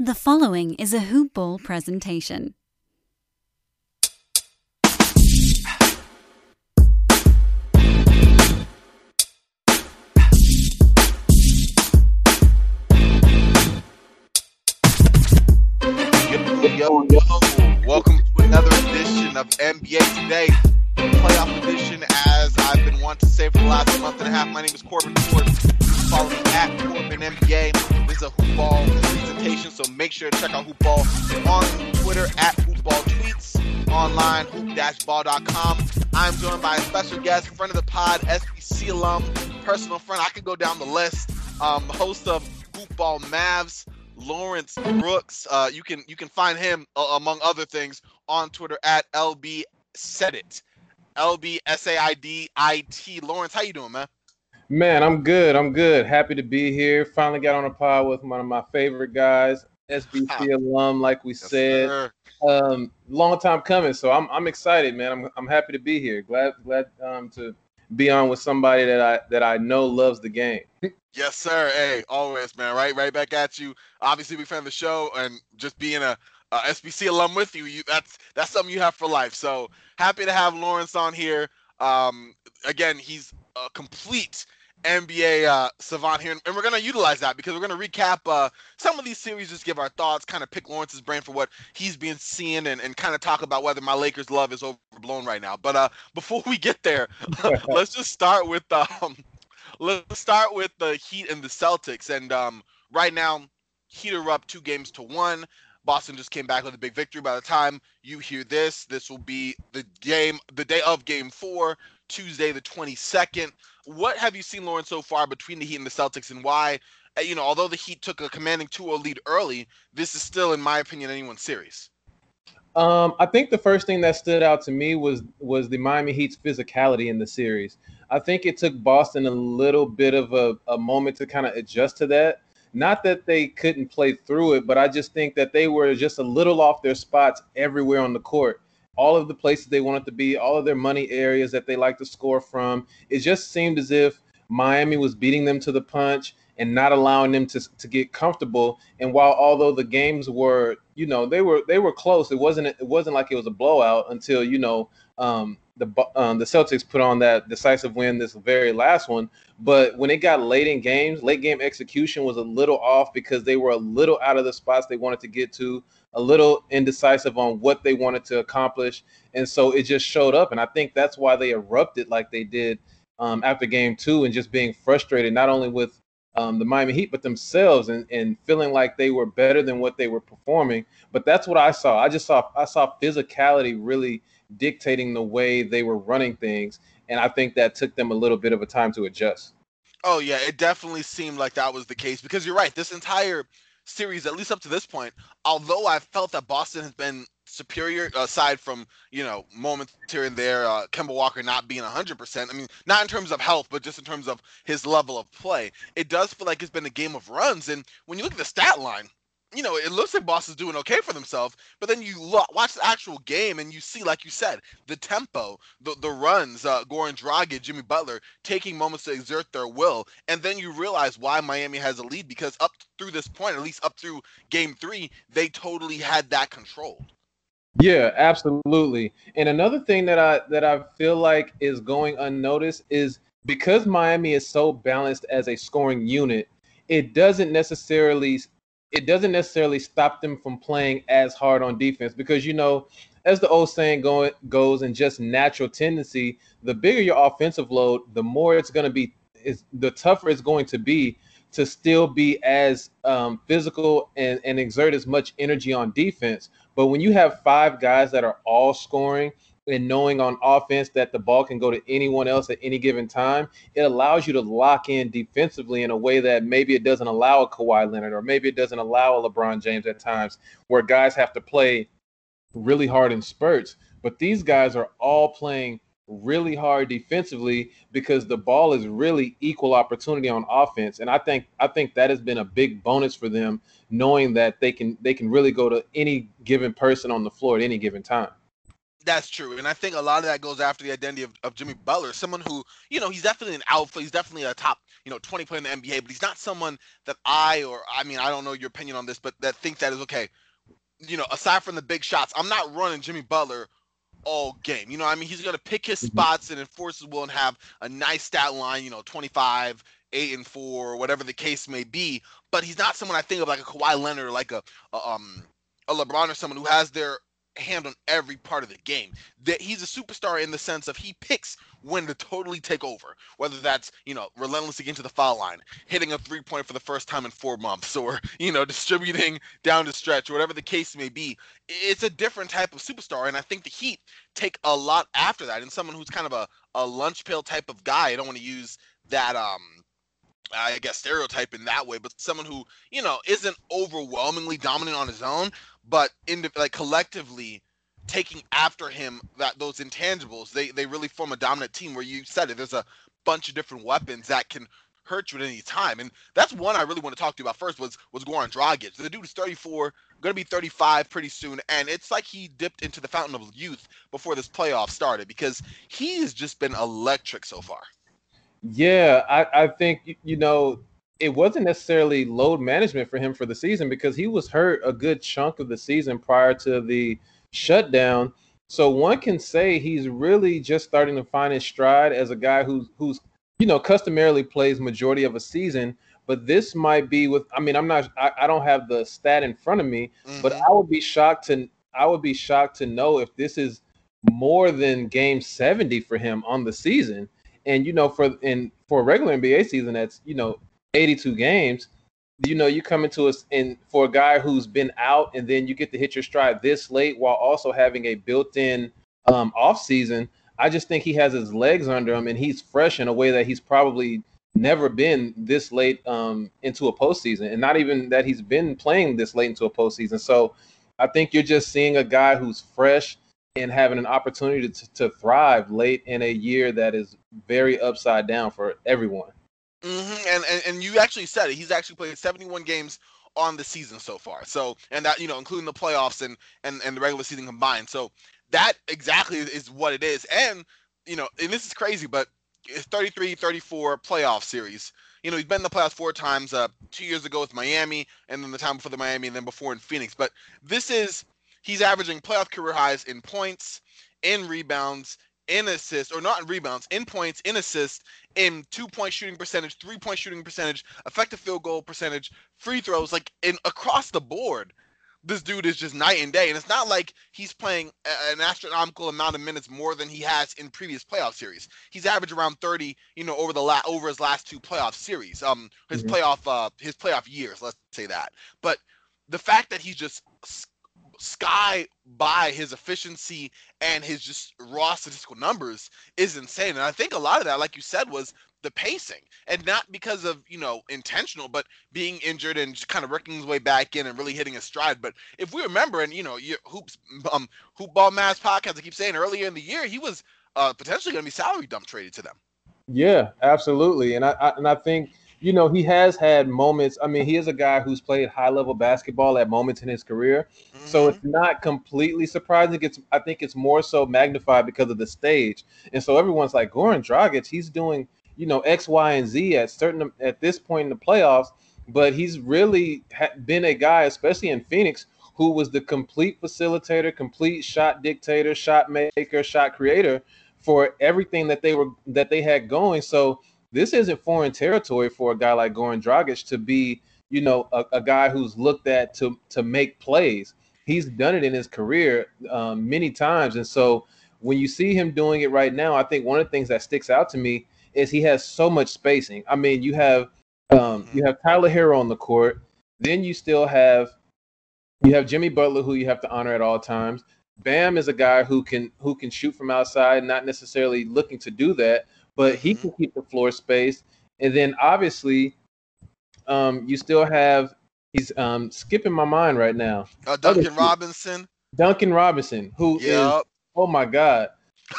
The following is a hoop ball presentation. Yo, yo, yo. Welcome to another edition of NBA Today, playoff edition, as I've been wanting to say for the last month and a half. My name is Corbin Ford. Follow me at Corbin NBA. Is a hoopball presentation, so make sure to check out hoopball on Twitter at hoopball tweets, online hoop-ball.com. I'm joined by a special guest, friend of the pod, SBC alum, personal friend. I could go down the list. Um, host of Hoopball Mavs. Lawrence Brooks. Uh, you can you can find him uh, among other things on Twitter at lb said it, lb s a i d i t. Lawrence, how you doing, man? Man, I'm good. I'm good. Happy to be here. Finally got on a pod with one of my favorite guys, SBC alum, like we Yes, said. sir. Um, long time coming, so I'm I'm excited, man. I'm I'm happy to be here. Glad glad um to be on with somebody that I that I know loves the game. Yes, sir. Hey, always, man. Right, right back at you. Obviously, fan of the show, and just being a, a SBC alum with you, you that's that's something you have for life. So happy to have Lawrence on here. Um, again, he's a complete NBA uh, savant here, and we're gonna utilize that because we're gonna recap uh, some of these series, just give our thoughts, kind of pick Lawrence's brain for what he's been seeing, and, and kind of talk about whether my Lakers love is overblown right now. But uh, before we get there, let's just start with um, let's start with the Heat and the Celtics. And um, right now, Heat are up two games to one. Boston just came back with a big victory. By the time you hear this, this will be the game, the day of Game Four, Tuesday the 22nd. What have you seen, Lawrence, so far between the Heat and the Celtics, and why? uh, You know, although the Heat took a commanding 2-0 lead early, this is still, in my opinion, anyone's series. Um, I think the first thing that stood out to me was was the Miami Heat's physicality in the series. I think it took Boston a little bit of a, a moment to kind of adjust to that. Not that they couldn't play through it, but I just think that they were just a little off their spots everywhere on the court. All of the places they wanted to be, all of their money areas that they like to score from. It just seemed as if Miami was beating them to the punch and not allowing them to, to get comfortable. And while although the games were, you know, they were they were close, it wasn't it wasn't like it was a blowout until you know um, the um, the Celtics put on that decisive win, this very last one. But when it got late in games, late game execution was a little off because they were a little out of the spots they wanted to get to, a little indecisive on what they wanted to accomplish, and so it just showed up. And I think that's why they erupted like they did um, after game two, and just being frustrated not only with um, the Miami Heat, but themselves, and, and feeling like they were better than what they were performing. But that's what I saw. I just saw I saw physicality really dictating the way they were running things, and I think that took them a little bit of a time to adjust. Oh yeah, it definitely seemed like that was the case because you're right. This entire series, at least up to this point, although I felt that Boston has been superior, aside from you know moments here and there, uh, Kemba Walker not being 100%. I mean, not in terms of health, but just in terms of his level of play. It does feel like it's been a game of runs, and when you look at the stat line. You know, it looks like Boston's doing okay for themselves, but then you look, watch the actual game and you see, like you said, the tempo, the the runs, uh, Goran Dragic, Jimmy Butler taking moments to exert their will, and then you realize why Miami has a lead because up through this point, at least up through Game Three, they totally had that controlled. Yeah, absolutely. And another thing that I that I feel like is going unnoticed is because Miami is so balanced as a scoring unit, it doesn't necessarily it doesn't necessarily stop them from playing as hard on defense because you know, as the old saying going goes and just natural tendency, the bigger your offensive load, the more it's going to be is the tougher it's going to be to still be as um, physical and, and exert as much energy on defense. But when you have five guys that are all scoring and knowing on offense that the ball can go to anyone else at any given time, it allows you to lock in defensively in a way that maybe it doesn't allow a Kawhi Leonard or maybe it doesn't allow a LeBron James at times where guys have to play really hard in spurts. But these guys are all playing really hard defensively because the ball is really equal opportunity on offense and I think I think that has been a big bonus for them knowing that they can they can really go to any given person on the floor at any given time. That's true, and I think a lot of that goes after the identity of, of Jimmy Butler, someone who, you know, he's definitely an alpha. He's definitely a top, you know, 20 player in the NBA, but he's not someone that I or I mean, I don't know your opinion on this, but that thinks that is okay. You know, aside from the big shots, I'm not running Jimmy Butler all game. You know, I mean, he's gonna pick his mm-hmm. spots and enforce his will and have a nice stat line. You know, 25, eight and four, whatever the case may be. But he's not someone I think of like a Kawhi Leonard, like a, a um a LeBron or someone who has their hand on every part of the game. That he's a superstar in the sense of he picks when to totally take over, whether that's you know relentlessly into the foul line, hitting a three point for the first time in four months, or you know distributing down the stretch, or whatever the case may be. It's a different type of superstar, and I think the Heat take a lot after that. And someone who's kind of a a lunch pail type of guy. I don't want to use that um I guess stereotype in that way, but someone who you know isn't overwhelmingly dominant on his own, but in like collectively taking after him that those intangibles, they they really form a dominant team. Where you said it, there's a bunch of different weapons that can hurt you at any time, and that's one I really want to talk to you about first. Was was Goran Dragic? The dude is 34, going to be 35 pretty soon, and it's like he dipped into the fountain of youth before this playoff started because he has just been electric so far. Yeah, I, I think you know it wasn't necessarily load management for him for the season because he was hurt a good chunk of the season prior to the shutdown. So one can say he's really just starting to find his stride as a guy who's who's you know customarily plays majority of a season. But this might be with I mean I'm not I, I don't have the stat in front of me, mm-hmm. but I would be shocked to I would be shocked to know if this is more than game 70 for him on the season and you know, for in for a regular NBA season, that's you know 82 games. You know, you come into us and for a guy who's been out, and then you get to hit your stride this late while also having a built-in um, off season. I just think he has his legs under him, and he's fresh in a way that he's probably never been this late um, into a postseason, and not even that he's been playing this late into a postseason. So I think you're just seeing a guy who's fresh and having an opportunity to, to thrive late in a year that is very upside down for everyone. Mm-hmm. And, and and you actually said it. He's actually played 71 games on the season so far. So and that you know including the playoffs and and and the regular season combined. So that exactly is what it is. And you know, and this is crazy, but it's 33 34 playoff series. You know, he's been in the playoffs four times. Uh, two years ago with Miami, and then the time before the Miami, and then before in Phoenix. But this is He's averaging playoff career highs in points, in rebounds, in assists, or not in rebounds, in points, in assists, in two point shooting percentage, three point shooting percentage, effective field goal percentage, free throws, like in across the board. This dude is just night and day, and it's not like he's playing an astronomical amount of minutes more than he has in previous playoff series. He's averaged around 30, you know, over the la- over his last two playoff series, um, his mm-hmm. playoff uh, his playoff years, let's say that. But the fact that he's just sky by his efficiency and his just raw statistical numbers is insane. And I think a lot of that, like you said, was the pacing. And not because of you know intentional but being injured and just kind of working his way back in and really hitting a stride. But if we remember and you know your hoops um hoop ball Mavs podcast i keep saying earlier in the year he was uh potentially going to be salary dump traded to them. Yeah absolutely. And I, I and i think you know, he has had moments. I mean, he is a guy who's played high level basketball at moments in his career. Mm-hmm. So it's not completely surprising. It's I think it's more so magnified because of the stage. And so everyone's like, Goran Dragic, he's doing, you know, X, Y, and Z at certain at this point in the playoffs. But he's really been a guy, especially in Phoenix, who was the complete facilitator, complete shot dictator, shot maker, shot creator for everything that they were that they had going. So this isn't foreign territory for a guy like Goran Dragic to be, you know, a, a guy who's looked at to to make plays. He's done it in his career um, many times, and so when you see him doing it right now, I think one of the things that sticks out to me is he has so much spacing. I mean, you have um, you have Tyler Herro on the court, then you still have you have Jimmy Butler, who you have to honor at all times. Bam is a guy who can who can shoot from outside, not necessarily looking to do that, but he mm-hmm. can keep the floor space. And then obviously, um, you still have he's um, skipping my mind right now. Uh, Duncan Robinson. Duncan Robinson, who yep. is oh my god.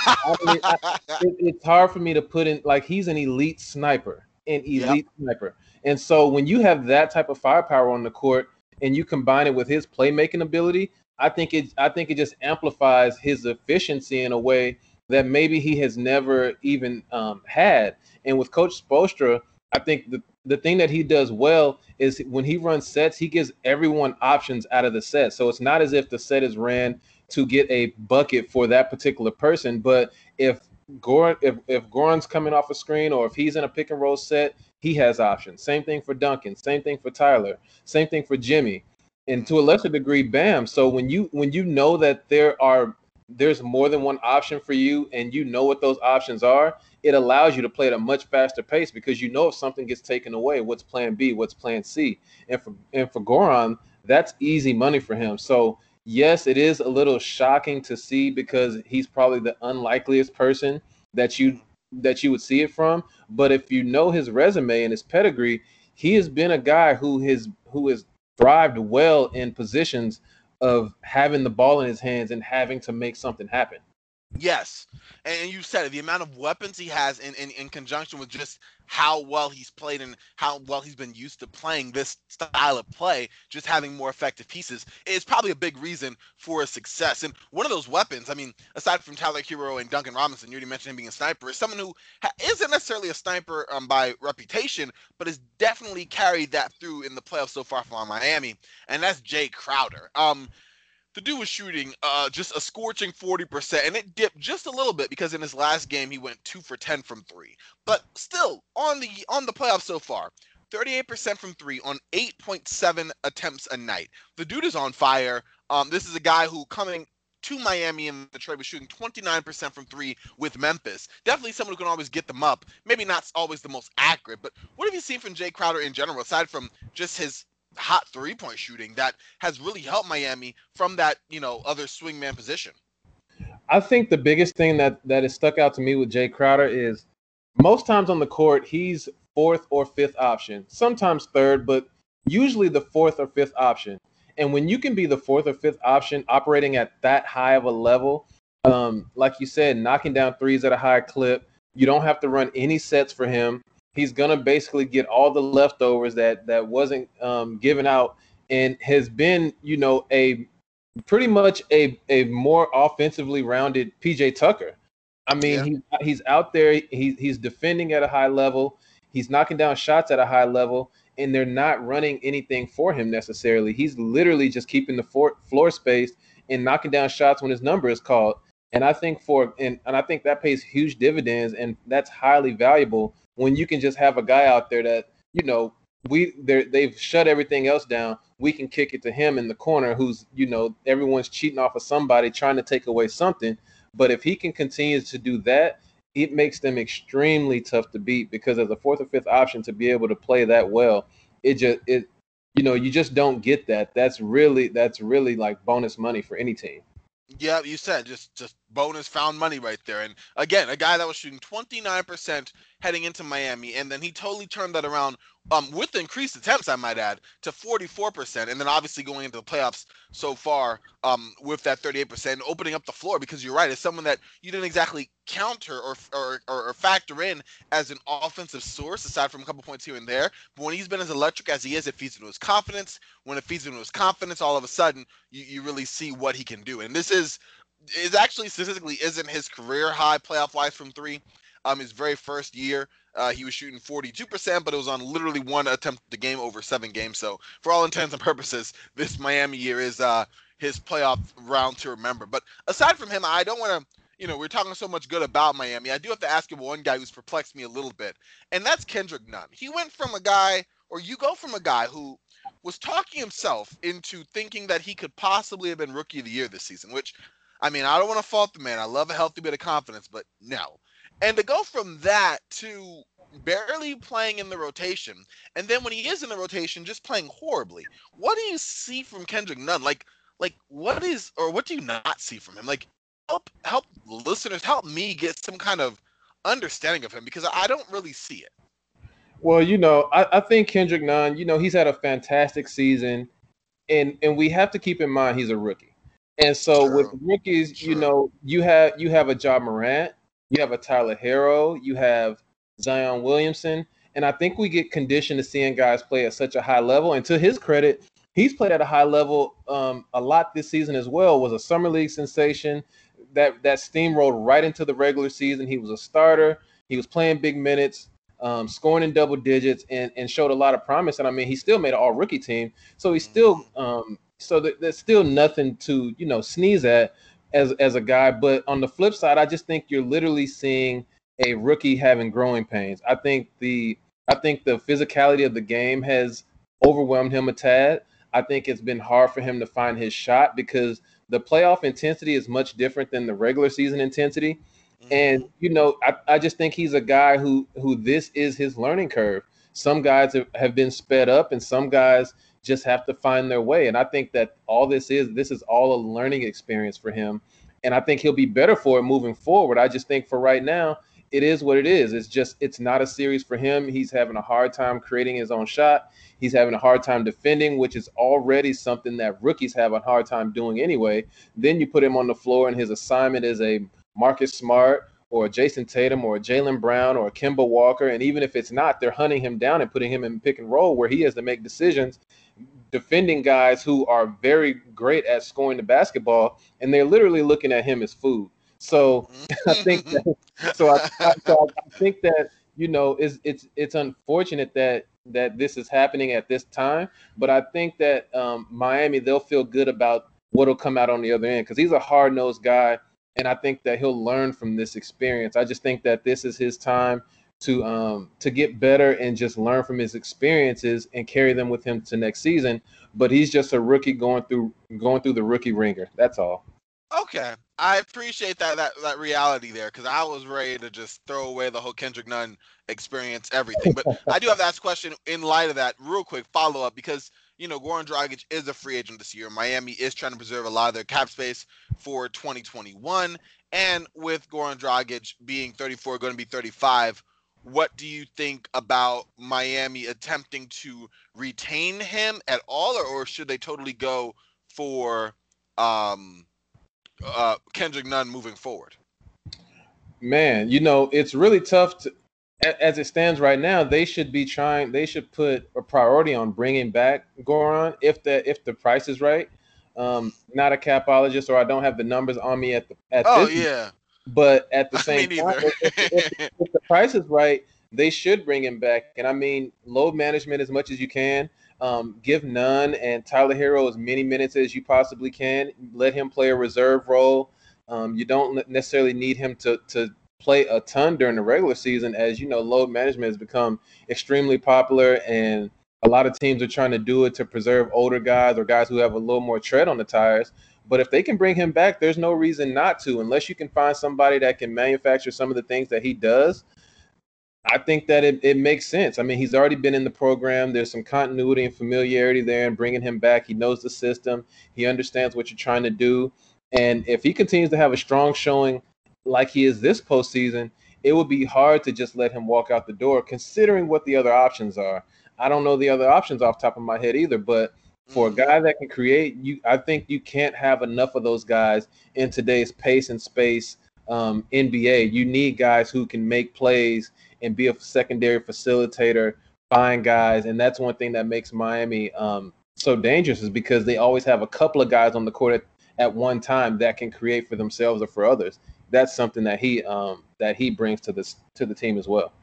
I mean, I, it, it's hard for me to put in like he's an elite sniper, an elite yep. sniper. And so when you have that type of firepower on the court and you combine it with his playmaking ability, I think it I think it just amplifies his efficiency in a way that maybe he has never even um, had. And with Coach Spoelstra, I think the the thing that he does well is when he runs sets, he gives everyone options out of the set. So it's not as if the set is ran to get a bucket for that particular person, but if Goran, if, if Goran's coming off a screen or if he's in a pick and roll set, he has options. Same thing for Duncan. Same thing for Tyler. Same thing for Jimmy, and to a lesser degree, Bam. So when you when you know that there are there's more than one option for you, and you know what those options are, it allows you to play at a much faster pace because you know if something gets taken away, what's Plan B, what's Plan C, and for and for Goran, that's easy money for him. So yes, it is a little shocking to see because he's probably the unlikeliest person that you that you would see it from. But if you know his resume and his pedigree, he has been a guy who has who has thrived well in positions of having the ball in his hands and having to make something happen. Yes, and you said it. The amount of weapons he has in, in, in conjunction with just how well he's played and how well he's been used to playing this style of play, just having more effective pieces, is probably a big reason for his success. And one of those weapons, I mean, aside from Tyler Herro and Duncan Robinson, you already mentioned him being a sniper, is someone who isn't necessarily a sniper um, by reputation, but has definitely carried that through in the playoffs so far for Miami, and that's Jae Crowder. Um, the dude was shooting uh, just a scorching 40%, and it dipped just a little bit because in his last game he went two for 10 from three. But still, on the on the playoffs so far, 38% from three on 8.7 attempts a night. The dude is on fire. Um, this is a guy who coming to Miami the trade was shooting 29% from three with Memphis. Definitely someone who can always get them up. Maybe not always the most accurate, but what have you seen from Jae Crowder in general, aside from just his hot three point shooting that has really helped Miami from that, you know, other swingman position. I think the biggest thing that that has stuck out to me with Jae Crowder is most times on the court he's fourth or fifth option, sometimes third, but usually the fourth or fifth option. And when you can be the fourth or fifth option operating at that high of a level, um, like you said, knocking down threes at a high clip, you don't have to run any sets for him he's gonna basically get all the leftovers that that wasn't um, given out, and has been you know a pretty much a a more offensively rounded PJ Tucker. I mean, yeah. he's he's out there. He's he's defending at a high level. He's knocking down shots at a high level, and they're not running anything for him necessarily. He's literally just keeping the floor, floor space and knocking down shots when his number is called. And I think for and, and I think that pays huge dividends, and that's highly valuable when you can just have a guy out there that you know we they've shut everything else down. We can kick it to him in the corner, who's you know everyone's cheating off of somebody trying to take away something. But if he can continue to do that, it makes them extremely tough to beat because as a fourth or fifth option to be able to play that well, it just it you know you just don't get that. That's really that's really like bonus money for any team. Yeah, you said just just bonus found money right there. And again, a guy that was shooting 29% heading into Miami, and then he totally turned that around um, with increased attempts, I might add, to 44%. And then obviously going into the playoffs so far um, with that 38%, opening up the floor because you're right, it's someone that you didn't exactly counter or, or, or factor in as an offensive source, aside from a couple points here and there. But when he's been as electric as he is, it feeds into his confidence. When it feeds into his confidence, all of a sudden, you, you really see what he can do. And this is is actually statistically isn't his career high playoff wise from three. Um, his very first year, uh, he was shooting 42%, but it was on literally one attempt the game over seven games. So for all intents and purposes, this Miami year is uh, his playoff round to remember. But aside from him, I don't want to. You know, we're talking so much good about Miami. I do have to ask you one guy who's perplexed me a little bit, and that's Kendrick Nunn. He went from a guy, or you go from a guy who was talking himself into thinking that he could possibly have been rookie of the year this season, which I mean, I don't want to fault the man. I love a healthy bit of confidence, but no. And to go from that to barely playing in the rotation, and then when he is in the rotation, just playing horribly. What do you see from Kendrick Nunn? Like, like what is or what do you not see from him? Like, help help listeners, help me get some kind of understanding of him because I don't really see it. Well, you know, I, I think Kendrick Nunn, you know, he's had a fantastic season, and and we have to keep in mind he's a rookie. And so True. with rookies, True. you know, you have you have a Ja Morant, you have a Tyler Herro, you have Zion Williamson, and I think we get conditioned to seeing guys play at such a high level. And to his credit, he's played at a high level um, a lot this season as well. Was a summer league sensation that that steamrolled right into the regular season. He was a starter. He was playing big minutes, um, scoring in double digits, and and showed a lot of promise. And I mean, he still made an all rookie team, so he's still um, so th- there's still nothing to you know sneeze at as as a guy. But on the flip side, I just think you're literally seeing a rookie having growing pains. I think the I think the physicality of the game has overwhelmed him a tad. I think it's been hard for him to find his shot because the playoff intensity is much different than the regular season intensity. Mm-hmm. And you know, I, I just think he's a guy who who this is his learning curve. Some guys have, have been sped up and some guys just have to find their way. And I think that all this is this is all a learning experience for him. And I think he'll be better for it moving forward. I just think for right now, it is what it is. It's just it's not a series for him. He's having a hard time creating his own shot. He's having a hard time defending, which is already something that rookies have a hard time doing anyway. Then you put him on the floor, and his assignment is a Marcus Smart or Jayson Tatum or Jaylen Brown or Kemba Walker. And even if it's not, they're hunting him down and putting him in pick and roll where he has to make decisions defending guys who are very great at scoring the basketball, and they're literally looking at him as food. So I think that, so I, so I think that you know it's it's it's unfortunate that that this is happening at this time, but I think that um, Miami they'll feel good about what'll come out on the other end because he's a hard nosed guy, and I think that he'll learn from this experience. I just think that this is his time to um to get better and just learn from his experiences and carry them with him to next season. But he's just a rookie going through going through the rookie ringer. That's all. Okay, I appreciate that that that reality there because I was ready to just throw away the whole Kendrick Nunn experience, everything. But I do have to ask a question in light of that, real quick follow up because you know Goran Dragic is a free agent this year. Miami is trying to preserve a lot of their cap space for 2021, and with Goran Dragic being 34, going to be 35. What do you think about Miami attempting to retain him at all, or, or should they totally go for um, uh, Kendrick Nunn moving forward? Man, you know, it's really tough to, as it stands right now, they should be trying. They should put a priority on bringing back Goran if the if the price is right. Um, not a capologist, or I don't have the numbers on me at the at oh, this. yeah. But at the same time, if, if, if, the price is right, they should bring him back. And I mean, load management as much as you can. Um, give Nunn and Tyler Herro as many minutes as you possibly can. Let him play a reserve role. Um, you don't necessarily need him to to play a ton during the regular season, as you know, load management has become extremely popular, and a lot of teams are trying to do it to preserve older guys or guys who have a little more tread on the tires. But if they can bring him back, there's no reason not to, unless you can find somebody that can manufacture some of the things that he does. I think that it, it makes sense. I mean, he's already been in the program. There's some continuity and familiarity there, and bringing him back, he knows the system. He understands what you're trying to do. And if he continues to have a strong showing like he is this postseason, it would be hard to just let him walk out the door, considering what the other options are. I don't know the other options off top of my head either, but for a mm-hmm. guy that can create, you I think you can't have enough of those guys in today's pace and space um, NBA. You need guys who can make plays and be a secondary facilitator, find guys, and that's one thing that makes Miami um, so dangerous is because they always have a couple of guys on the court at, at one time that can create for themselves or for others. That's something that he um, that he brings to this to the team as well.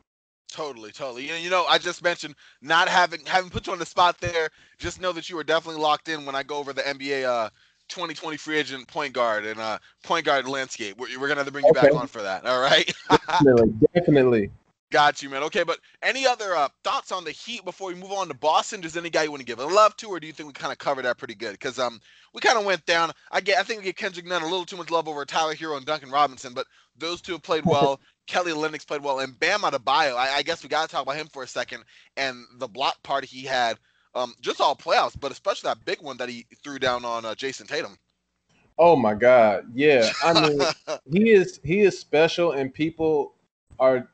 Totally, totally. You know, you know, I just mentioned not having having put you on the spot there. Just know that you are definitely locked in when I go over the NBA uh, 2020 free agent point guard and uh, point guard landscape. We're, we're gonna have to bring you okay. back on for that. All right. definitely, definitely. Got you, man. Okay, but any other uh, thoughts on the Heat before we move on to Boston? Does any guy you want to give a love to, or do you think we kind of covered that pretty good? Because um, we kind of went down. I get, I think we give Kendrick Nunn a little too much love over Tyler Herro and Duncan Robinson, but those two have played well. Kelly Olynyk played well, and Bam Adebayo. I, I guess we got to talk about him for a second and the block party he had, um, just all playoffs, but especially that big one that he threw down on uh, Jayson Tatum. Oh my God, yeah. I mean, he is he is special, and people are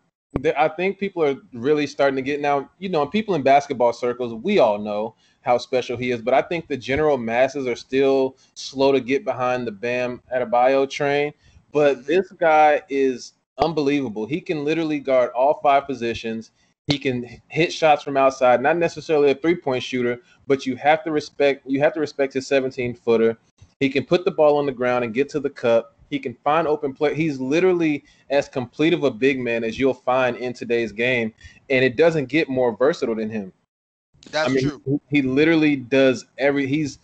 I think people are really starting to get now. You know, people in basketball circles, we all know how special he is, but I think the general masses are still slow to get behind the Bam Adebayo train. But this guy is unbelievable. He can literally guard all five positions. He can hit shots from outside, not necessarily a three point shooter, but you have to respect you have to respect his 17 footer. He can put the ball on the ground and get to the cup. He can find open play. He's literally as complete of a big man as you'll find in today's game, and it doesn't get more versatile than him. That's I mean, true. He, he literally does every. He's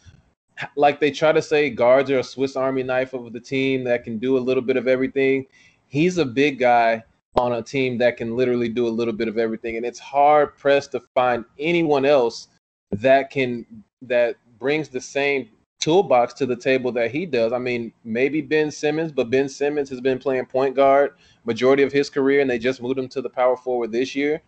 like they try to say guards are a Swiss Army knife of the team that can do a little bit of everything. He's a big guy on a team that can literally do a little bit of everything, and it's hard pressed to find anyone else that can that brings the same toolbox to the table that he does. I mean, maybe Ben Simmons, but Ben Simmons has been playing point guard majority of his career, and they just moved him to the power forward this year.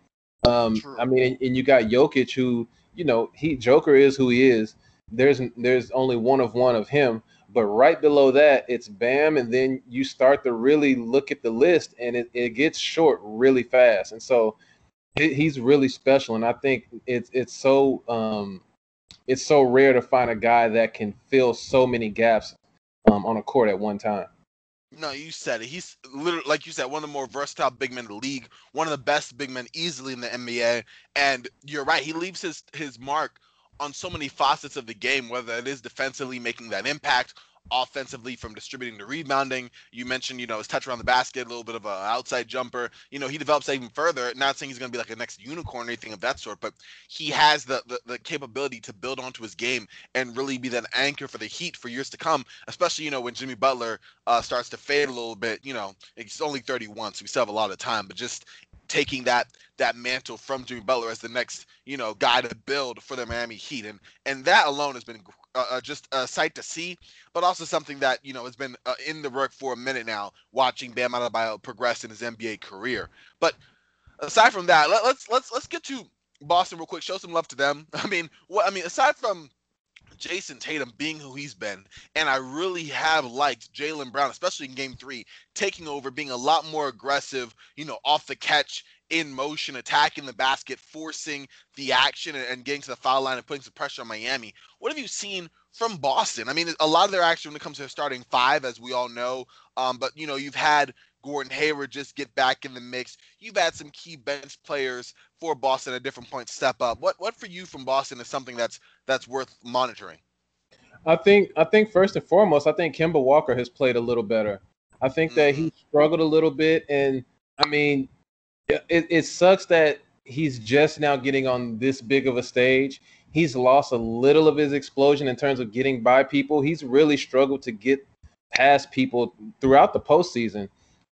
Um, I mean, and, and you got Jokic, who you know he Joker is who he is. There's there's only one of one of him, but right below that it's Bam, and then you start to really look at the list, and it, it gets short really fast. And so he's really special, and I think it's it's so um, it's so rare to find a guy that can fill so many gaps um, on a court at one time. No, you said it. He's literally, like you said, one of the more versatile big men in the league, one of the best big men easily in the NBA. And you're right, he leaves his his mark on so many facets of the game, whether it is defensively making that impact offensively from distributing to rebounding. You mentioned, you know, his touch around the basket, a little bit of an outside jumper. You know, he develops even further. Not saying he's going to be like a next unicorn or anything of that sort, but he has the, the, the capability to build onto his game and really be that anchor for the Heat for years to come. Especially, you know, when Jimmy Butler uh, starts to fade a little bit. You know, he's only 31, so we still have a lot of time. But just taking that that mantle from Jimmy Butler as the next you know guy to build for the Miami Heat, and and that alone has been uh, uh, just a sight to see, but also something that you know has been uh, in the work for a minute now, watching Bam Adebayo progress in his NBA career. But aside from that, let, let's let's let's get to Boston real quick. Show some love to them. I mean, what I mean aside from Jayson Tatum being who he's been, and I really have liked Jaylen Brown, especially in Game Three, taking over, being a lot more aggressive, you know, off the catch, in motion, attacking the basket, forcing the action, and getting to the foul line and putting some pressure on Miami. What have you seen from Boston? I mean, a lot of their action when it comes to starting five, as we all know, um, but you know, you've had Gordon Hayward just get back in the mix. You've had some key bench players for Boston at different points step up. What what for you from Boston is something that's that's worth monitoring? I think I think first and foremost, I think Kemba Walker has played a little better. I think mm-hmm. that he mm-hmm. struggled a little bit, and I mean, it, it sucks that he's just now getting on this big of a stage. He's lost a little of his explosion in terms of getting by people. He's really struggled to get past people throughout the postseason.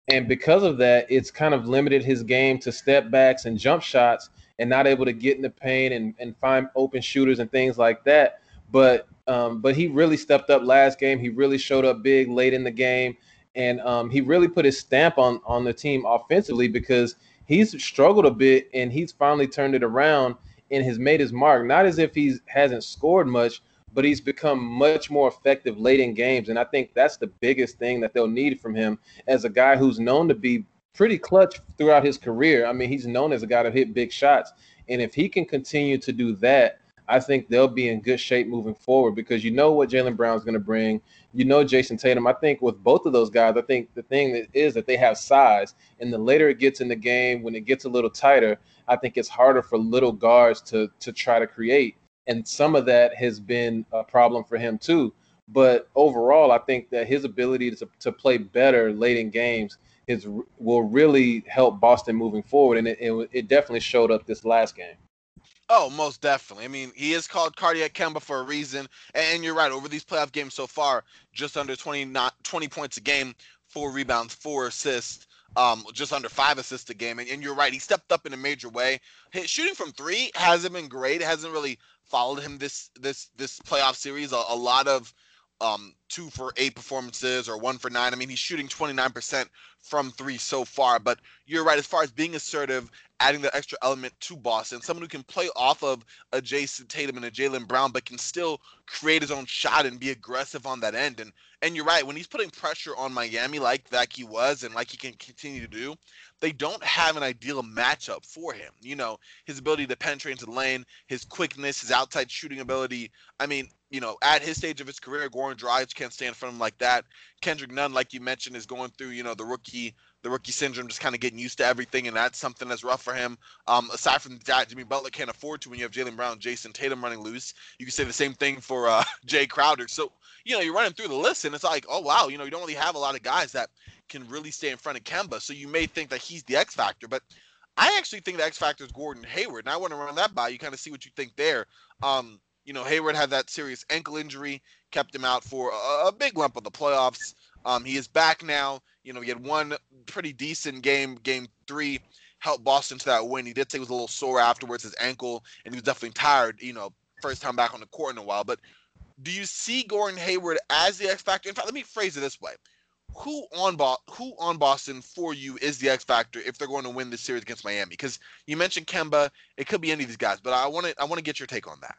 And because of that, it's kind of limited his game to step backs and jump shots and not able to get in the paint and, and find open shooters and things like that. But um, but he really stepped up last game. He really showed up big late in the game, and um, he really put his stamp on on the team offensively because he's struggled a bit and he's finally turned it around and has made his mark. Not as if he hasn't scored much, but he's become much more effective late in games. And I think that's the biggest thing that they'll need from him as a guy who's known to be pretty clutch throughout his career. I mean, he's known as a guy to hit big shots. And if he can continue to do that, I think they'll be in good shape moving forward because you know what Jaylen Brown's going to bring. You know Jayson Tatum. I think with both of those guys, I think the thing is that they have size. And the later it gets in the game, when it gets a little tighter, I think it's harder for little guards to to try to create. And some of that has been a problem for him too. But overall, I think that his ability to, to play better late in games is will really help Boston moving forward. And it, it, it definitely showed up this last game. Oh, most definitely. I mean, he is called Cardiac Kemba for a reason. And you're right, over these playoff games so far, just under 20, not 20 points a game, four rebounds, four assists, um, just under five assists a game. And, and you're right, he stepped up in a major way. His shooting from three hasn't been great. It hasn't really followed him this this this playoff series. A, a lot of um, two for eight performances or one for nine. I mean, he's shooting 29% from three so far. But you're right, as far as being assertive, adding the extra element to Boston, someone who can play off of a Jayson Tatum and a Jaylen Brown, but can still create his own shot and be aggressive on that end. And and you're right, when he's putting pressure on Miami like that he was and like he can continue to do, they don't have an ideal matchup for him. You know, his ability to penetrate into the lane, his quickness, his outside shooting ability. I mean, you know, at his stage of his career, Goran Dragic can't stand in front of him like that. Kendrick Nunn, like you mentioned, is going through, you know, the rookie the rookie syndrome, just kind of getting used to everything, and that's something that's rough for him. Um, aside from that, Jimmy Butler can't afford to when you have Jaylen Brown, Jayson Tatum running loose. You can say the same thing for uh, Jae Crowder. So you know, you're running through the list, and it's like, oh wow, you know, you don't really have a lot of guys that can really stay in front of Kemba. So you may think that he's the X factor, but I actually think the X factor is Gordon Hayward, and I want to run that by you, kind of see what you think there. Um, you know, Hayward had that serious ankle injury, kept him out for a, a big lump of the playoffs. Um, he is back now. You know, he had one pretty decent game, game three, helped Boston to that win. He did say he was a little sore afterwards, his ankle, and he was definitely tired. You know, first time back on the court in a while. But do you see Gordon Hayward as the X factor? In fact, let me phrase it this way: Who on Bo- who on Boston for you is the X factor if they're going to win this series against Miami? Because you mentioned Kemba, it could be any of these guys, but I want to I want to get your take on that.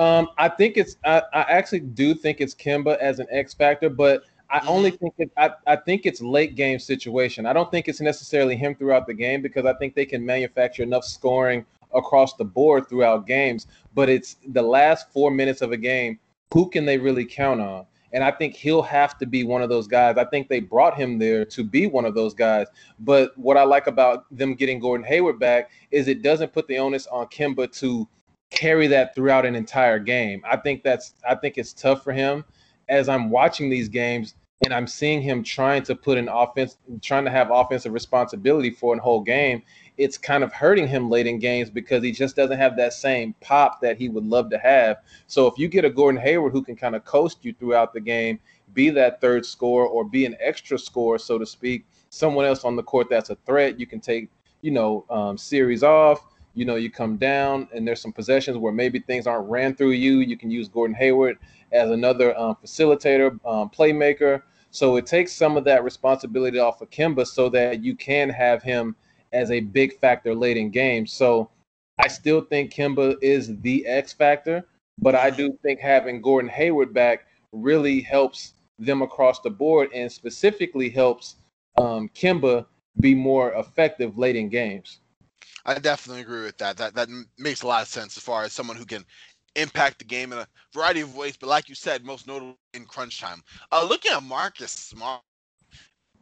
Um, I think it's I, I actually do think it's Kemba as an X factor, but I mm-hmm. only think it, I, I think it's late game situation. I don't think it's necessarily him throughout the game because I think they can manufacture enough scoring across the board throughout games. But it's the last four minutes of a game. Who can they really count on? And I think he'll have to be one of those guys. I think they brought him there to be one of those guys. But what I like about them getting Gordon Hayward back is it doesn't put the onus on Kemba to carry that throughout an entire game. I think that's I think it's tough for him as I'm watching these games and I'm seeing him trying to put an offense, trying to have offensive responsibility for a whole game. It's kind of hurting him late in games because he just doesn't have that same pop that he would love to have. So if you get a Gordon Hayward who can kind of coast you throughout the game, be that third score or be an extra score, so to speak, someone else on the court that's a threat, you can take, you know, um, series off you know, you come down and there's some possessions where maybe things aren't ran through you. You can use Gordon Hayward as another um, facilitator, um, playmaker. So it takes some of that responsibility off of Kemba so that you can have him as a big factor late in games. So I still think Kemba is the X factor, but I do think having Gordon Hayward back really helps them across the board and specifically helps um, Kemba be more effective late in games. I definitely agree with that. That that makes a lot of sense as far as someone who can impact the game in a variety of ways. But like you said, most notably in crunch time. Uh, looking at Marcus Smart,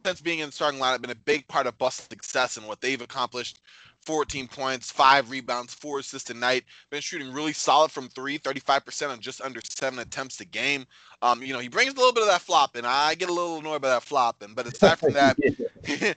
since being in the starting lineup, been a big part of Boston's success and what they've accomplished 14 points, five rebounds, four assists a night. Been shooting really solid from three, 35% on just under seven attempts a game. Um, you know, he brings a little bit of that flopping. I get a little annoyed by that flopping. But aside from that,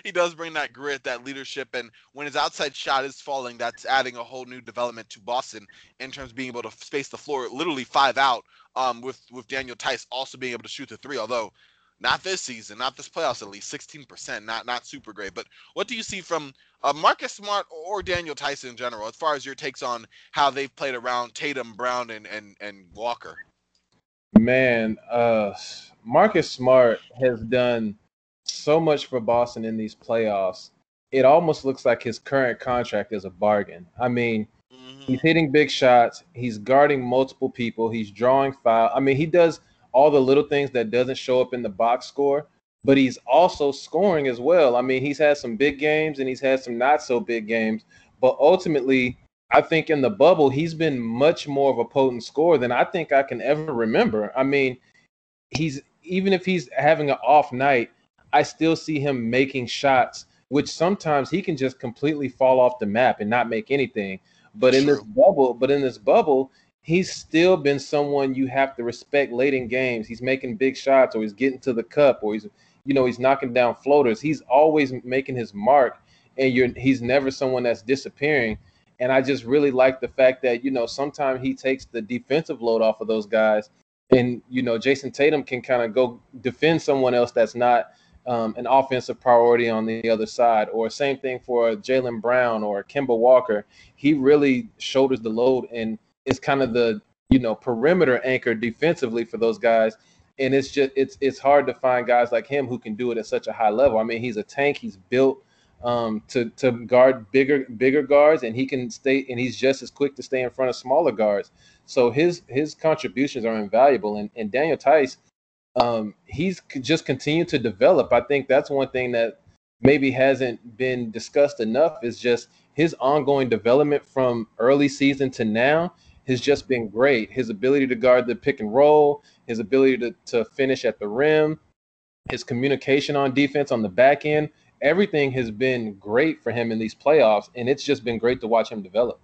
he does bring that grit, that leadership, and when his outside shot is falling, that's adding a whole new development to Boston in terms of being able to space the floor, literally five out. Um, with with Daniel Theis also being able to shoot the three, although not this season, not this playoffs at least, 16%, not not super great. But what do you see from uh, Marcus Smart or Daniel Theis in general, as far as your takes on how they've played around Tatum, Brown, and and, and Walker? Man, uh, Marcus Smart has done so much for Boston in these playoffs. It almost looks like his current contract is a bargain. I mean, mm-hmm. he's hitting big shots. He's guarding multiple people. He's drawing foul. I mean, he does all the little things that doesn't show up in the box score but he's also scoring as well. I mean, he's had some big games and he's had some not so big games, but ultimately, I think in the bubble, he's been much more of a potent scorer than I think I can ever remember. I mean, he's even if he's having an off night, I still see him making shots, which sometimes he can just completely fall off the map and not make anything. But in this bubble, but in this bubble, he's still been someone you have to respect late in games. He's making big shots, or he's getting to the cup, or he's you know, he's knocking down floaters. He's always making his mark, and you're he's never someone that's disappearing. And I just really like the fact that you know sometimes he takes the defensive load off of those guys, and you know Jayson Tatum can kind of go defend someone else that's not um, an offensive priority on the other side. Or same thing for Jaylen Brown or Kemba Walker. He really shoulders the load and is kind of the you know perimeter anchor defensively for those guys and it's just it's it's hard to find guys like him who can do it at such a high level. I mean, he's a tank. He's built um, to to guard bigger bigger guards, and he can stay and he's just as quick to stay in front of smaller guards. So his his contributions are invaluable. And and Daniel Theis um, he's just continued to develop. I think that's one thing that maybe hasn't been discussed enough is just his ongoing development from early season to now has just been great. His ability to guard the pick and roll, his ability to, to finish at the rim, his communication on defense on the back end, everything has been great for him in these playoffs, and it's just been great to watch him develop.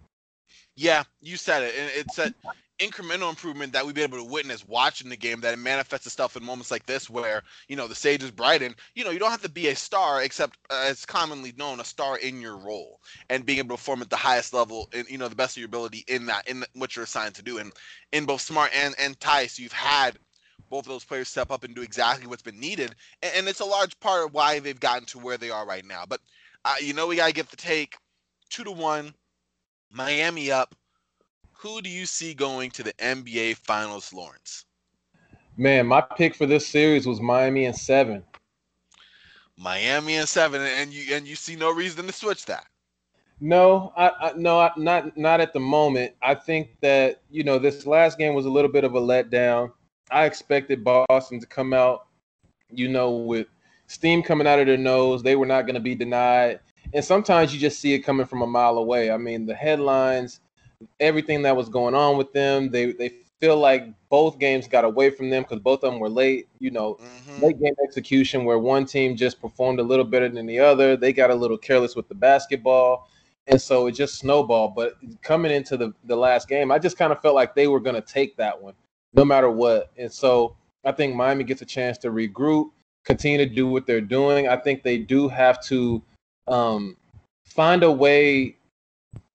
Yeah, you said it, and it's a incremental improvement that we've been able to witness watching the game that it manifests itself in moments like this where you know the sage is brightened. You know you don't have to be a star except uh, as commonly known a star in your role and being able to perform at the highest level and you know the best of your ability in that in what you're assigned to do. And in both smart and and Theis you've had both of those players step up and do exactly what's been needed. And, and it's a large part of why they've gotten to where they are right now. But uh, you know we got to get the take two to one miami up who do you see going to the NBA Finals, Lawrence? Man, my pick for this series was Miami and seven. Miami and seven, and you and you see no reason to switch that. No, I, I no, I, not not at the moment. I think that you know this last game was a little bit of a letdown. I expected Boston to come out, you know, with steam coming out of their nose. They were not going to be denied, and sometimes you just see it coming from a mile away. I mean, the headlines everything that was going on with them. They they feel like both games got away from them because both of them were late. You know, mm-hmm. late game execution where one team just performed a little better than the other. They got a little careless with the basketball. And so it just snowballed. But coming into the, the last game, I just kind of felt like they were going to take that one no matter what. And so I think Miami gets a chance to regroup, continue to do what they're doing. I think they do have to um, find a way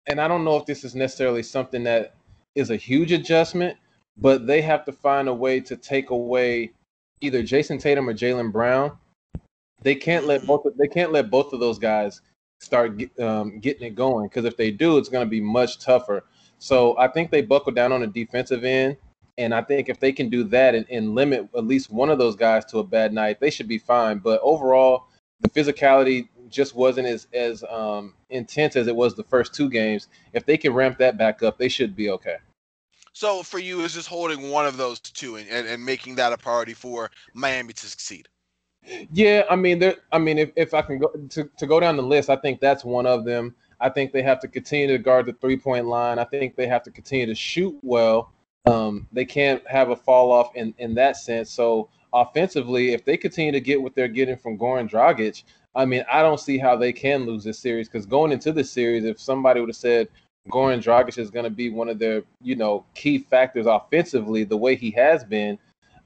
and I don't know if this is necessarily something that is a huge adjustment, but they have to find a way to take away either Jayson Tatum or Jaylen Brown. They can't let both. Of, they can't let both of those guys start um, getting it going because if they do, it's going to be much tougher. So I think they buckle down on the defensive end, and I think if they can do that and, and limit at least one of those guys to a bad night, they should be fine. But overall, the physicality just wasn't as as um, intense as it was the first two games. If they can ramp that back up, they should be okay. So for you, is just holding one of those two and, and, and making that a priority for Miami to succeed? Yeah, I mean, there. I mean, if, if I can go to, to go down the list, I think that's one of them. I think they have to continue to guard the three point line. I think they have to continue to shoot well. Um, they can't have a fall off in in that sense. So offensively, if they continue to get what they're getting from Goran Dragic, I mean, I don't see how they can lose this series because going into this series, if somebody would have said Goran Dragic is going to be one of their, you know, key factors offensively, the way he has been,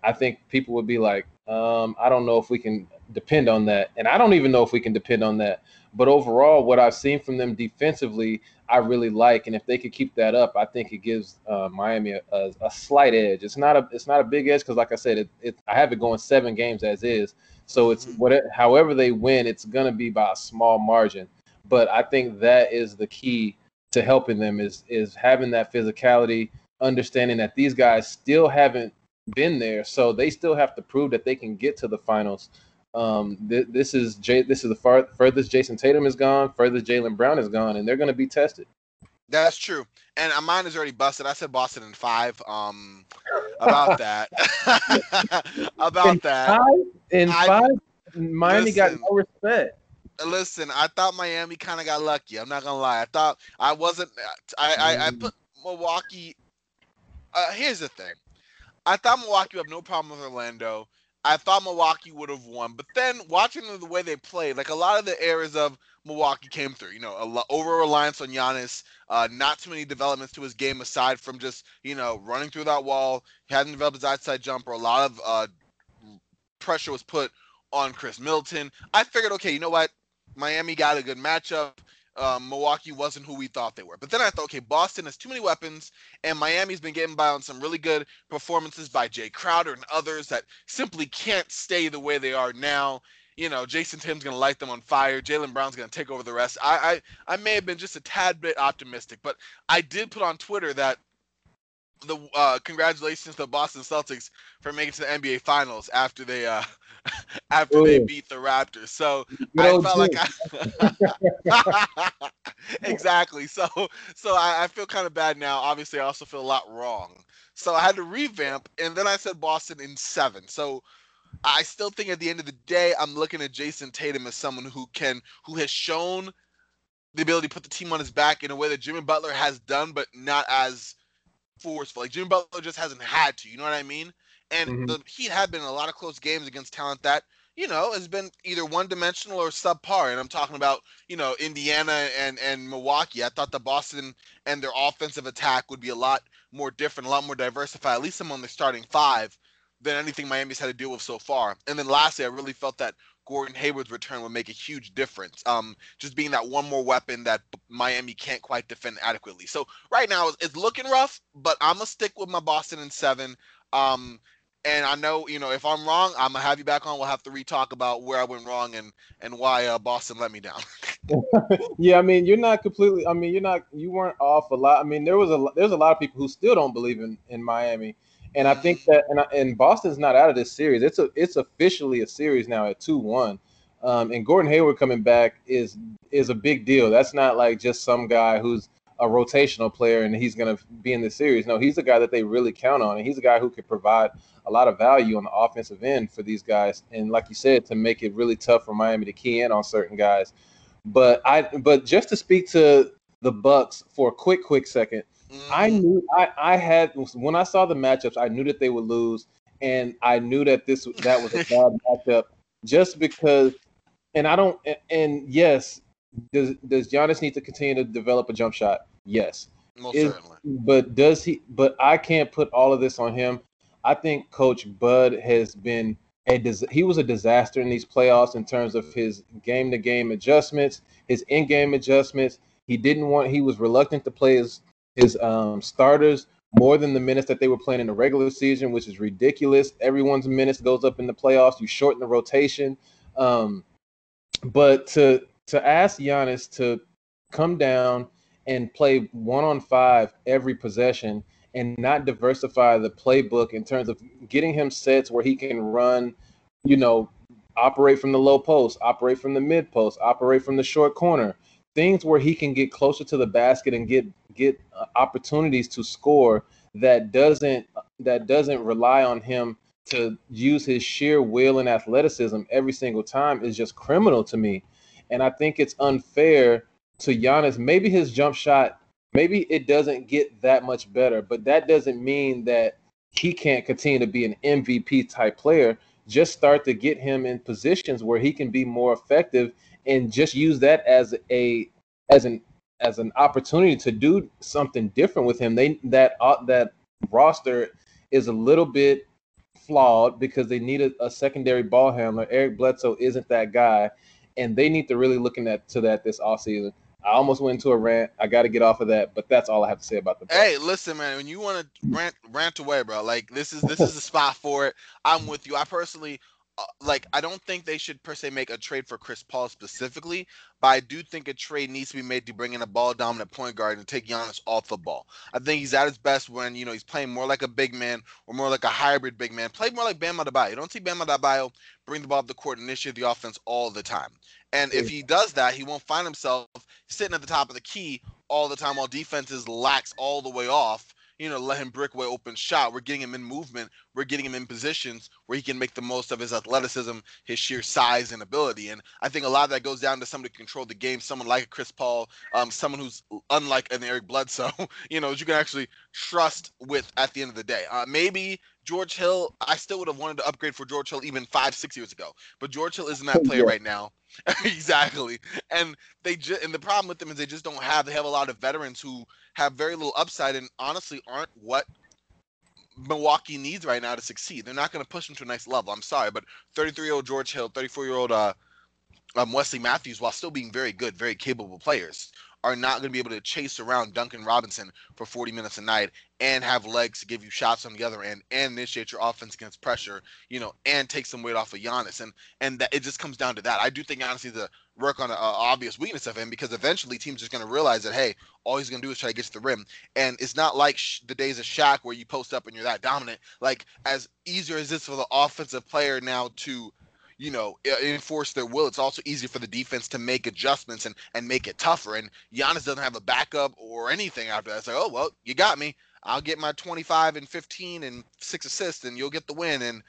I think people would be like, um, I don't know if we can depend on that, and I don't even know if we can depend on that. But overall, what I've seen from them defensively, I really like, and if they could keep that up, I think it gives uh, Miami a, a, a, slight edge. It's not a it's not a big edge because, like I said, it, it, I have it going seven games as is. So it's mm-hmm. what however they win, it's gonna be by a small margin. But I think that is the key to helping them is is having that physicality, understanding that these guys still haven't been there, so they still have to prove that they can get to the finals. Um, th- this is Jay, this is the far- furthest Jayson Tatum is gone, furthest Jaylen Brown is gone, and they're going to be tested. That's true. And uh, mine is already busted. I said Boston in five. Um, about that. about in that. Five, in I, five, Miami listen, got no respect. Listen, I thought Miami kind of got lucky. I'm not gonna lie. I thought I wasn't. I I, I put Milwaukee. Uh, here's the thing. I thought Milwaukee would have no problem with Orlando. I thought Milwaukee would have won, but then watching the way they played, like a lot of the errors of Milwaukee came through. You know, lo- over reliance on Giannis, uh, not too many developments to his game aside from just you know running through that wall. Hadn't developed his outside jumper. A lot of uh, pressure was put on Khris Middleton. I figured, okay, you know what? Miami got a good matchup. Um, Milwaukee wasn't who we thought they were. But then I thought, okay, Boston has too many weapons, and Miami's been getting by on some really good performances by Jae Crowder and others that simply can't stay the way they are now you know, Jayson Tatum's going to light them on fire. Jaylen Brown's going to take over the rest. I, I, I may have been just a tad bit optimistic, but I did put on Twitter that the uh, congratulations to the Boston Celtics for making to the NBA Finals after they uh, after Ooh. they beat the Raptors. So I felt like I exactly. So so I, I feel kind of bad now. Obviously, I also feel a lot wrong. So I had to revamp, and then I said Boston in seven. So I still think at the end of the day, I'm looking at Jayson Tatum as someone who can, who has shown the ability to put the team on his back in a way that Jimmy Butler has done, but not as forceful. Like Jimmy Butler just hasn't had to. You know what I mean? And Mhm. the Heat have been in a lot of close games against talent that you know has been either one dimensional or subpar. And I'm talking about you know Indiana and and Milwaukee. I thought the Boston and their offensive attack would be a lot more different, a lot more diversified. At least among the starting five than anything Miami's had to deal with so far. And then lastly, I really felt that Gordon Hayward's return would make a huge difference. Um, just being that one more weapon that Miami can't quite defend adequately. So right now it's, looking rough, but I'm gonna stick with my Boston in seven. Um, and I know you know if I'm wrong, I'm gonna have you back on. We'll have to re-talk about where I went wrong and and why uh, Boston let me down. yeah, I mean, you're not completely. I mean, you're not. You weren't off a lot. I mean, there was a there's a lot of people who still don't believe in in Miami, and I think that and I, and Boston's not out of this series. It's a it's officially a series now at two one, um, and Gordon Hayward coming back is is a big deal. That's not like just some guy who's a rotational player and he's going to be in the series. No, he's a guy that they really count on, and he's a guy who could provide a lot of value on the offensive end for these guys. And like you said, to make it really tough for Miami to key in on certain guys. But I, but just to speak to the Bucks for a quick, quick second, I Mhm. knew I, I had when I saw the matchups, I knew that they would lose, and I knew that this that was a bad matchup just because. And I don't. and- And yes, does does Giannis need to continue to develop a jump shot? Yes, most is- certainly. but does he? But I can't put all of this on him. I think Coach Bud has been a dis- he was a disaster in these playoffs in terms of his game to game adjustments, his in game adjustments. He didn't want. He was reluctant to play his his um, starters more than the minutes that they were playing in the regular season, which is ridiculous. Everyone's minutes goes up in the playoffs. You shorten the rotation. Um, but to to ask Giannis to come down and play one on five every possession and not diversify the playbook in terms of getting him sets where he can run, you know, operate from the low post, operate from the mid post, operate from the short corner, things where he can get closer to the basket and get get uh, opportunities to score that doesn't that doesn't rely on him to use his sheer will and athleticism every single time is just criminal to me. And I think it's unfair to Giannis. Maybe his jump shot, maybe it doesn't get that much better, but that doesn't mean that he can't continue to be an MVP type player. Just start to get him in positions where he can be more effective and just use that as a as an as an opportunity to do something different with him. They that uh, that roster is a little bit flawed because they need a, a secondary ball handler. Eric Bledsoe isn't that guy, and they need to really look at to that this offseason. I almost went into a rant. I got to get off of that, but that's all I have to say about the. Hey, listen, man. When you want to rant, rant away, bro. Like this is this is the spot for it. I'm with you. I personally, Uh, like, I don't think they should per se make a trade for Chris Paul specifically, but I do think a trade needs to be made to bring in a ball dominant point guard and take Giannis off the ball. I think he's at his best when you know he's playing more like a big man or more like a hybrid big man. Play more like Bam Adebayo. You don't see Bam Adebayo bring the ball up the court and initiate the offense all the time. And if he does that, he won't find himself sitting at the top of the key all the time while defenses lax all the way off. You know, let him brick away open shot. We're getting him in movement. We're getting him in positions where he can make the most of his athleticism, his sheer size and ability. And I think a lot of that goes down to somebody who control the game, someone like a Chris Paul, um, someone who's unlike an Eric Bledsoe, you know, you can actually trust with at the end of the day. Uh, maybe George Hill, I still would have wanted to upgrade for George Hill even five, six years ago. But George Hill isn't that player Yeah. right now. exactly. And they just and the problem with them is they just don't have they have a lot of veterans who have very little upside and honestly aren't what Milwaukee needs right now to succeed. They're not going to push them to a next level. I'm sorry, but 33 year old George Hill, 34 year old uh, um, Wesley Matthews, while still being very good, very capable players, are not going to be able to chase around Duncan Robinson for 40 minutes a night and have legs to give you shots on the other end and initiate your offense against pressure, you know, and take some weight off of Giannis. And and that it just comes down to that. I do think needs to work on an obvious weakness of him because eventually teams are going to realize that hey, all he's going to do is try to get to the rim, and it's not like sh- the days of Shaq where you post up and you're that dominant. Like as easier as this for the offensive player now to you know, enforce their will. It's also easier for the defense to make adjustments and and make it tougher. And Giannis doesn't have a backup or anything after that. It's like, oh well, you got me. I'll get my 25 and 15 and six assists, and you'll get the win. And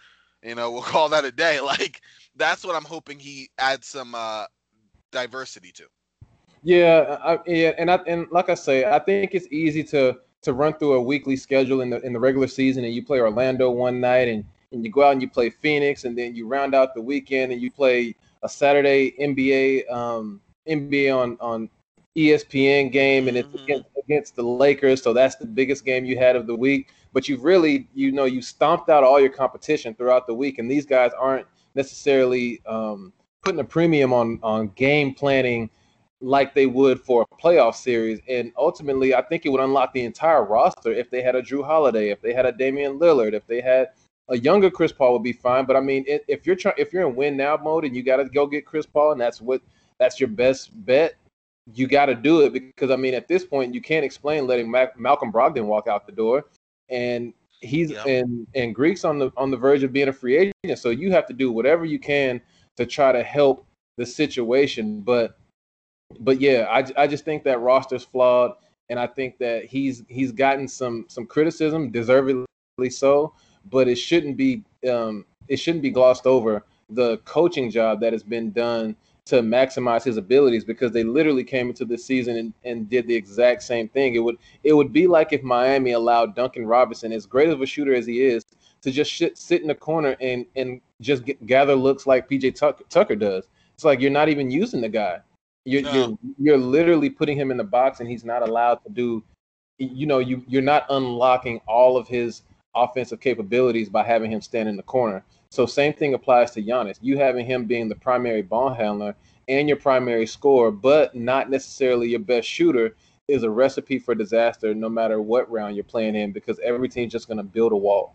you know, we'll call that a day. Like that's what I'm hoping he adds some uh, diversity to. Yeah, I, yeah, and I and like I say, I think it's easy to to run through a weekly schedule in the in the regular season and you play Orlando one night and and you go out and you play Phoenix and then you round out the weekend and you play a Saturday NBA um, NBA on on ESPN game and it's mm-hmm. against, against the Lakers, so that's the biggest game you had of the week. But you've really, you know, you stomped out all your competition throughout the week, and these guys aren't necessarily um, putting a premium on on game planning like they would for a playoff series. And ultimately, I think it would unlock the entire roster if they had a Jrue Holiday, if they had a Damian Lillard, if they had a younger Chris Paul would be fine. But I mean, if you're trying, if you're in win now mode and you got to go get Chris Paul, and that's what that's your best bet, you got to do it because I mean, at this point, you can't explain letting Mac- Malcolm Brogdon walk out the door, and he's yep. and and Greek's on the on the verge of being a free agent. So you have to do whatever you can to try to help the situation. But but yeah, I I just think that roster's flawed, and I think that he's he's gotten some some criticism, deservedly so. But it shouldn't be um it shouldn't be glossed over the coaching job that has been done to maximize his abilities because they literally came into the season and, and did the exact same thing. It would it would be like if Miami allowed Duncan Robinson, as great of a shooter as he is, to just sit, sit in the corner and and just get, gather looks like PJ Tucker, Tucker does. It's like you're not even using the guy. You're, no. you're you're literally putting him in the box and he's not allowed to do. You know, you you're not unlocking all of his offensive capabilities by having him stand in the corner. So same thing applies to Giannis. You having him being the primary ball handler and your primary scorer, but not necessarily your best shooter, is a recipe for disaster no matter what round you're playing in because every team's just going to build a wall.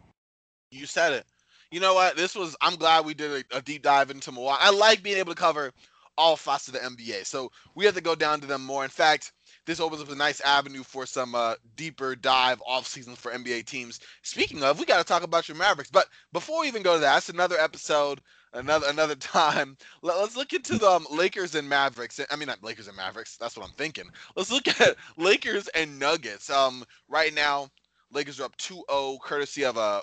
You said it. You know what? This was. I'm glad we did a, a deep dive into Milwaukee. I like being able to cover all facets of the NBA. So we have to go down to them more. In fact, this opens up a nice avenue for some uh, deeper dive off seasons for NBA teams. Speaking of, we got to talk about your Mavericks. But before we even go to that, that's another episode, another another time. Let, us look into the um, Lakers and Mavericks. I mean, not Lakers and Mavericks. That's what I'm thinking. Let's look at Lakers and Nuggets. Um, right now, Lakers are up 2-0, courtesy of a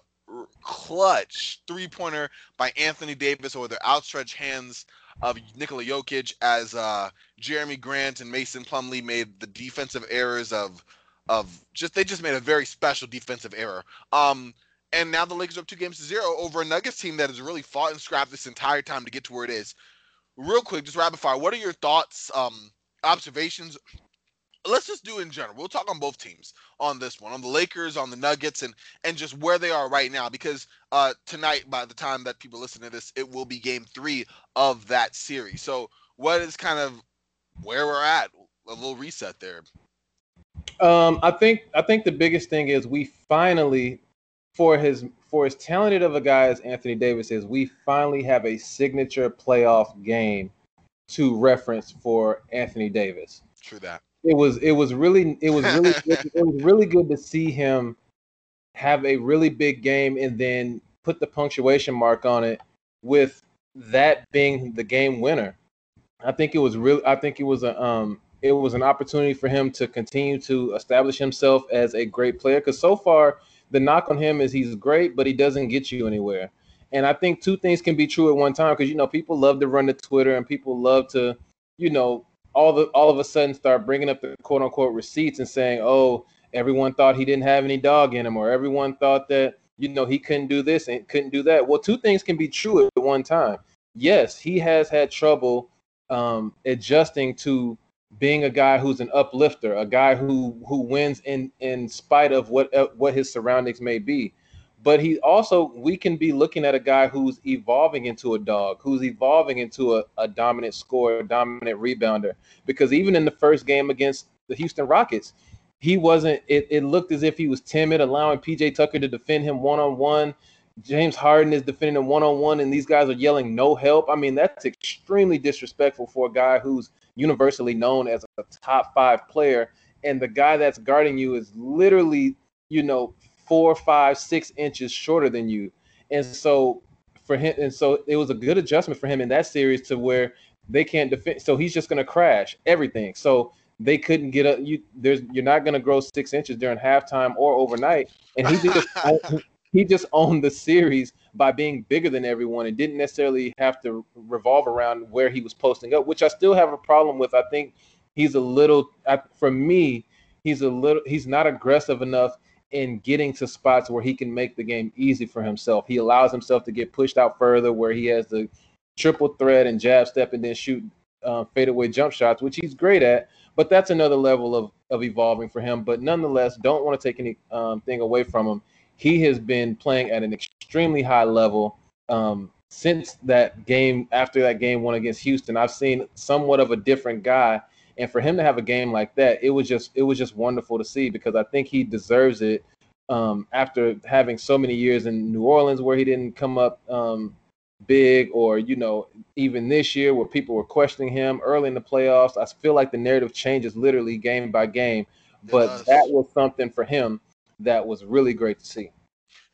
clutch three pointer by Anthony Davis over their outstretched hands of Nikola Jokic as uh, Jerami Grant and Mason Plumlee made the defensive errors of of just they just made a very special defensive error. Um, and now the Lakers are up two games to zero over a Nuggets team that has really fought and scrapped this entire time to get to where it is. Real quick, just rapid fire. What are your thoughts, um, observations, let's just do in general. We'll talk on both teams on this one, on the Lakers, on the Nuggets, and and just where they are right now. Because uh, tonight, by the time that people listen to this, it will be Game Three of that series. So, what is kind of where we're at? A little reset there. Um, I think I think the biggest thing is we finally, for his for as talented of a guy as Anthony Davis is, we finally have a signature playoff game to reference for Anthony Davis. True that it was it was really it was really it was really good to see him have a really big game and then put the punctuation mark on it with that being the game winner. I think it was really I think it was a um it was an opportunity for him to continue to establish himself as a great player cuz so far the knock on him is he's great but he doesn't get you anywhere. And I think two things can be true at one time because you know people love to run to Twitter and people love to you know all the all of a sudden start bringing up the quote unquote receipts and saying, "Oh, everyone thought he didn't have any dog in him," or everyone thought that you know he couldn't do this and couldn't do that. Well, two things can be true at one time. Yes, he has had trouble um, adjusting to being a guy who's an uplifter, a guy who who wins in in spite of what uh, what his surroundings may be but he also we can be looking at a guy who's evolving into a dog who's evolving into a, a dominant scorer dominant rebounder. Because even in the first game against the houston rockets he wasn't it, it looked as if he was timid allowing pj tucker to defend him one-on-one. James harden is defending him one-on-one and these guys are yelling no help. I mean that's extremely disrespectful for a guy who's universally known as a top five player. And the guy that's guarding you is literally you know four, five, six inches shorter than you. And so for him, and so it was a good adjustment for him in that series to where they can't defend. So he's just going to crash everything. So they couldn't get up. You there's you're not going to grow six inches during halftime or overnight. And he just he just owned the series by being bigger than everyone and didn't necessarily have to revolve around where he was posting up, which I still have a problem with. I think he's a little, for me, he's a little he's not aggressive enough in getting to spots where he can make the game easy for himself. He allows himself to get pushed out further where he has the triple threat and jab step and then shoot uh, fadeaway jump shots, which he's great at. But that's another level of of evolving for him. But nonetheless, don't want to take anything um, away from him. He has been playing at an extremely high level um, since that game. After that game one against Houston, I've seen somewhat of a different guy. And for him to have a game like that, it was just it was just wonderful to see because I think he deserves it um, after having so many years in New Orleans where he didn't come up um, big, or you know, even this year where people were questioning him early in the playoffs. I feel like the narrative changes literally game by game, but that was something for him that was really great to see.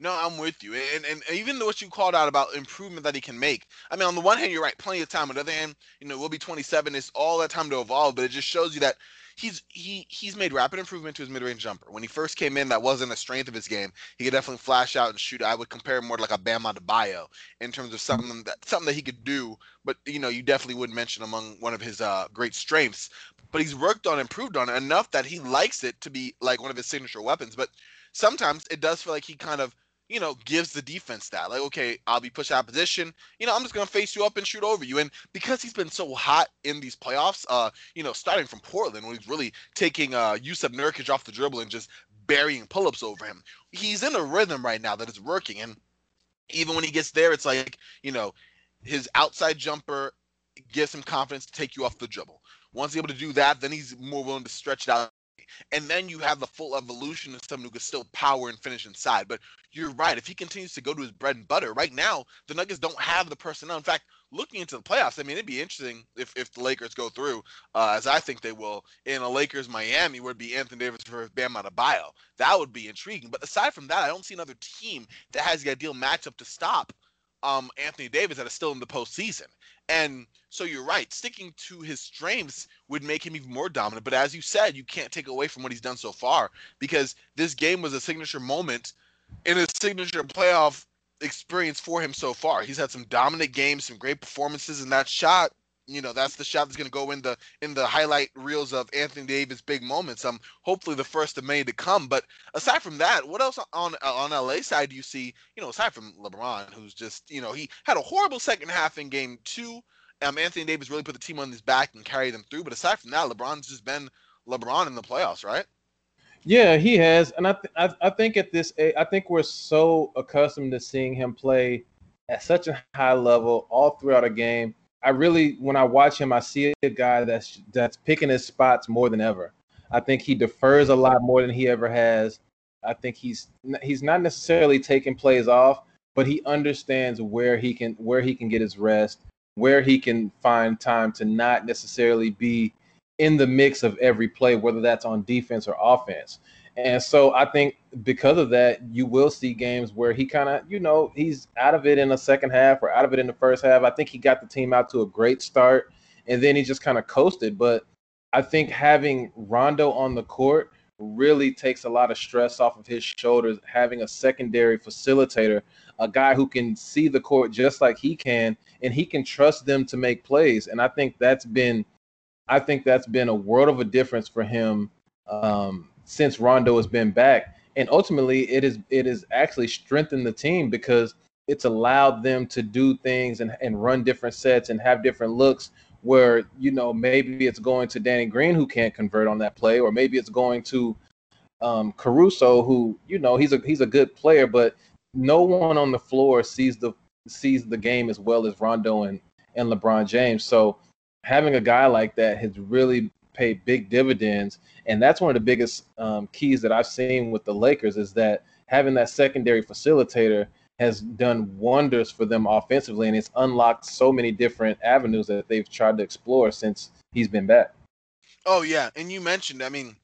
No, I'm with you, and, and even what you called out about improvement that he can make. I mean, on the one hand, you're right, plenty of time. On the other hand, you know, we'll be 27. It's all that time to evolve, but it just shows you that he's he he's made rapid improvement to his mid-range jumper. When he first came in, that wasn't a strength of his game. He could definitely flash out and shoot. I would compare him more to like a Bam Adebayo in terms of something that something that he could do. But you know, you definitely wouldn't mention among one of his uh, great strengths. But he's worked on, improved on enough that he likes it to be like one of his signature weapons. But sometimes it does feel like he kind of you know, gives the defense that. Like, okay, I'll be pushed out of position. You know, I'm just gonna face you up and shoot over you. And because he's been so hot in these playoffs, uh, you know, starting from Portland when he's really taking uh Jusuf Nurkic off the dribble and just burying pull-ups over him, he's in a rhythm right now that is working. And even when he gets there, it's like, you know, his outside jumper gives him confidence to take you off the dribble. Once he's able to do that, then he's more willing to stretch it out and then you have the full evolution of someone who can still power and finish inside. But you're right. If he continues to go to his bread and butter, right now the Nuggets don't have the personnel. In fact, looking into the playoffs, I mean, it'd be interesting if, if the Lakers go through, uh, as I think they will, in a Lakers Miami would be Anthony Davis for Bam Adebayo. That would be intriguing. But aside from that, I don't see another team that has the ideal matchup to stop um, Anthony Davis that is still in the postseason. And so you're right, sticking to his strengths would make him even more dominant. But as you said, you can't take away from what he's done so far because this game was a signature moment in a signature playoff experience for him so far. He's had some dominant games, some great performances, and that shot, you know, that's the shot that's going to go in the in the highlight reels of Anthony Davis' big moments. Um, hopefully the first of many to come. But aside from that, what else on on LA side do you see? You know, aside from LeBron, who's just you know he had a horrible second half in Game Two. Um, Anthony Davis really put the team on his back and carried them through. But aside from that, LeBron's just been LeBron in the playoffs, right? Yeah, he has, and I, th- I, I think at this, I think we're so accustomed to seeing him play at such a high level all throughout a game. I really, when I watch him, I see a guy that's that's picking his spots more than ever. I think he defers a lot more than he ever has. I think he's he's not necessarily taking plays off, but he understands where he can where he can get his rest, where he can find time to not necessarily be in the mix of every play, whether that's on defense or offense. And so I think because of that, you will see games where he kind of, you know, he's out of it in the second half or out of it in the first half. I think he got the team out to a great start and then he just kind of coasted. But I think having Rondo on the court really takes a lot of stress off of his shoulders, having a secondary facilitator, a guy who can see the court just like he can, and he can trust them to make plays. And I think that's been I think that's been a world of a difference for him um, since Rondo has been back. And ultimately, it is it has actually strengthened the team because it's allowed them to do things and, and run different sets and have different looks where you know maybe it's going to Danny Green who can't convert on that play, or maybe it's going to um, Caruso who you know he's a he's a good player, but no one on the floor sees the sees the game as well as Rondo and and LeBron James. So having a guy like that has really paid big dividends, and that's one of the biggest um, keys that I've seen with the Lakers is that having that secondary facilitator has done wonders for them offensively, and it's unlocked so many different avenues that they've tried to explore since he's been back. Oh yeah, and you mentioned, I mean,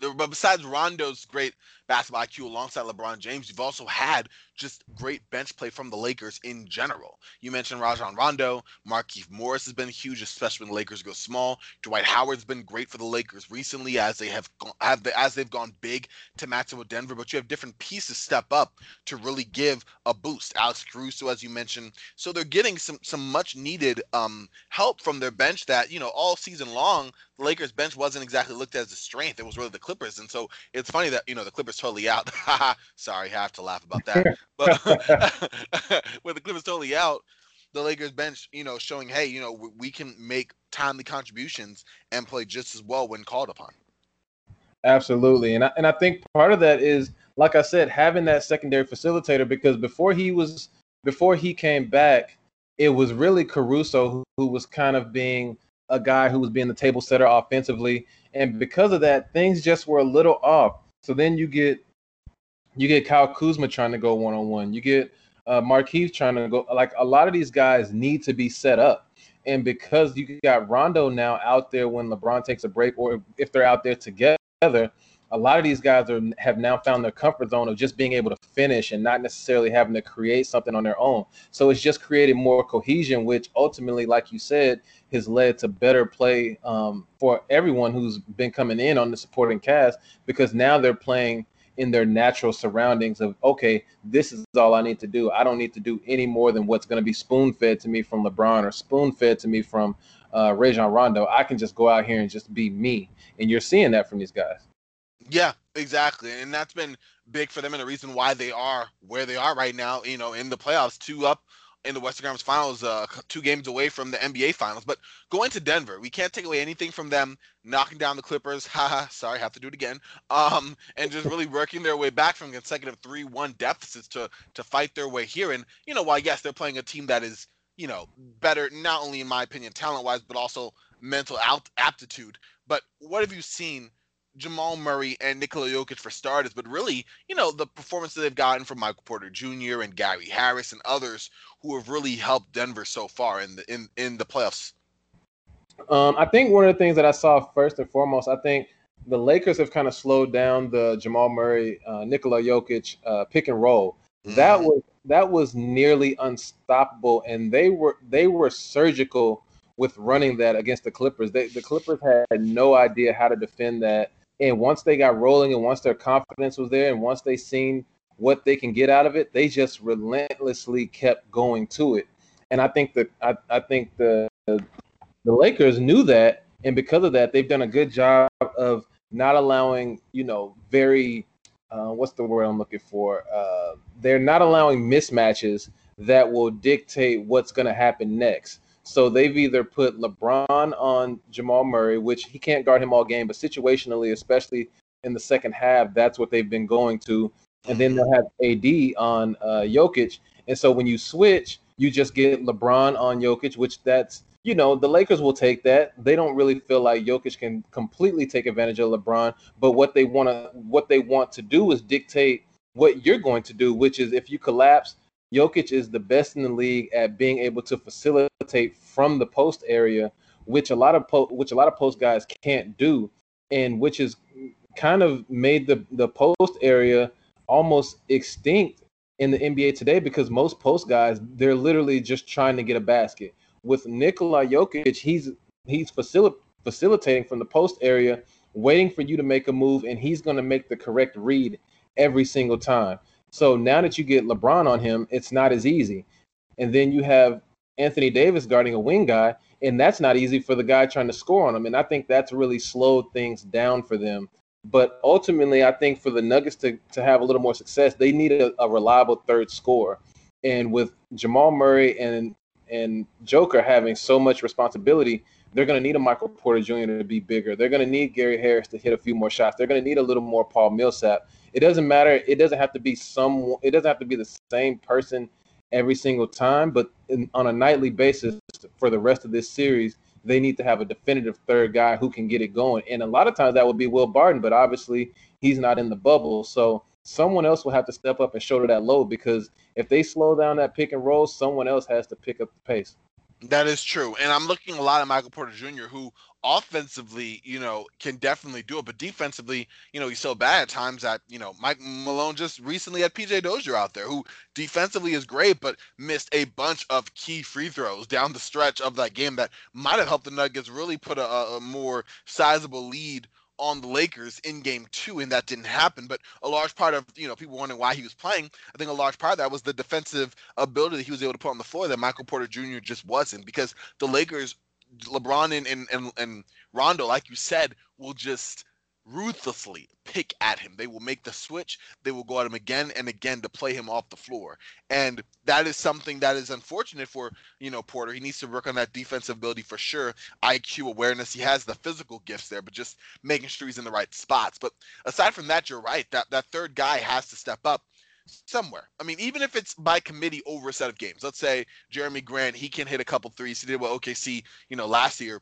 but besides Rondo's great basketball IQ alongside LeBron James, you've also had just great bench play from the Lakers in general. You mentioned Rajon Rondo, Markieff Morris has been huge, especially when the Lakers go small. Dwight Howard's been great for the Lakers recently as they have, have as they've gone big to match up with Denver. But you have different pieces step up to really give a boost. Alex Caruso, as you mentioned, so they're getting some some much needed um, help from their bench that you know all season long the Lakers bench wasn't exactly looked at as a strength. It was really the Clippers, and so it's funny that you know the Clippers totally out. Sorry, I have to laugh about that. But with the Clippers totally out, the Lakers bench, you know, showing hey, you know, we can make timely contributions and play just as well when called upon. Absolutely, and I, and I think part of that is, like I said, having that secondary facilitator because before he was before he came back, it was really Caruso who, who was kind of being a guy who was being the table setter offensively, and because of that, things just were a little off. So then you get you get Kyle Kuzma trying to go one on one. You get uh, Markieff trying to go. Like a lot of these guys need to be set up, and because you got Rondo now out there when LeBron takes a break, or if they're out there together, a lot of these guys are have now found their comfort zone of just being able to finish and not necessarily having to create something on their own. So it's just created more cohesion, which ultimately, like you said, has led to better play um, for everyone who's been coming in on the supporting cast because now they're playing in their natural surroundings of okay, this is all I need to do. I don't need to do any more than what's going to be spoon fed to me from LeBron or spoon fed to me from uh, Rajon Rondo. I can just go out here and just be me, and you're seeing that from these guys. Yeah, exactly. And that's been big for them and the reason why they are where they are right now, you know, in the playoffs, two up in the Western Conference Finals, uh, two games away from the NBA Finals. But going to Denver, we can't take away anything from them knocking down the Clippers. Haha, sorry, have to do it again. Um, and just really working their way back from consecutive three-one deficits to to fight their way here. And you know, while yes, they're playing a team that is you know better, not only in my opinion, talent-wise, but also mental aptitude. But what have you seen? Jamal Murray and Nikola Jokic for starters, but really, you know, the performance that they've gotten from Michael Porter Jr. and Gary Harris and others who have really helped Denver so far in the in, in the playoffs. Um, I think one of the things that I saw first and foremost, I think the Lakers have kind of slowed down the Jamal Murray, uh, Nikola Jokic uh, pick and roll. Mm-hmm. That was that was nearly unstoppable, and they were they were surgical with running that against the Clippers. They, the Clippers had no idea how to defend that and once they got rolling and once their confidence was there and once they seen what they can get out of it, they just relentlessly kept going to it. And I think that I, I think the the Lakers knew that, and because of that, they've done a good job of not allowing, you know, very uh, what's the word I'm looking for? Uh, they're not allowing mismatches that will dictate what's going to happen next. So they've either put LeBron on Jamal Murray, which he can't guard him all game, but situationally, especially in the second half, that's what they've been going to. And then they'll have AD on uh, Jokic. And so when you switch, you just get LeBron on Jokic, which that's you know the Lakers will take that. They don't really feel like Jokic can completely take advantage of LeBron, but what they want to what they want to do is dictate what you're going to do, which is if you collapse, Jokic is the best in the league at being able to facilitate from the post area, which a lot of po- which a lot of post guys can't do, and which is kind of made the the post area almost extinct in the NBA today because most post guys they're literally just trying to get a basket. With Nikola Jokic, he's he's facil- facilitating from the post area, waiting for you to make a move, and he's going to make the correct read every single time. So now that you get LeBron on him, it's not as easy. And then you have Anthony Davis guarding a wing guy, and that's not easy for the guy trying to score on him. And I think that's really slowed things down for them. But ultimately, I think for the Nuggets to, to have a little more success, they need a, a reliable third score. And with Jamal Murray and and Joker having so much responsibility, they're going to need a Michael Porter Jr. to be bigger. They're going to need Gary Harris to hit a few more shots. They're going to need a little more Paul Millsap. It doesn't matter. It doesn't have to be some. It doesn't have to be the same person every single time, but in, on a nightly basis for the rest of this series, they need to have a definitive third guy who can get it going. And a lot of times that would be Will Barton, but obviously he's not in the bubble. So someone else will have to step up and shoulder that load because if they slow down that pick and roll, someone else has to pick up the pace. That is true. And I'm looking a lot at Michael Porter Jr., who offensively, you know, can definitely do it, but defensively, you know, he's so bad at times that, you know, Mike Malone just recently had PJ Dozier out there, who defensively is great, but missed a bunch of key free throws down the stretch of that game that might have helped the Nuggets really put a, a more sizable lead on the Lakers in game two, and that didn't happen. But a large part of, you know, people wondering why he was playing, I think a large part of that was the defensive ability that he was able to put on the floor that Michael Porter Jr. just wasn't because the Lakers, LeBron and, and, and, and Rondo, like you said, will just ruthlessly pick at him. They will make the switch. They will go at him again and again to play him off the floor. And that is something that is unfortunate for, you know, Porter. He needs to work on that defensive ability for sure. IQ awareness. He has the physical gifts there, but just making sure he's in the right spots. But aside from that, you're right. That that third guy has to step up somewhere. I mean, even if it's by committee over a set of games. Let's say Jerami Grant, he can hit a couple threes. He did well OKC, you know, last year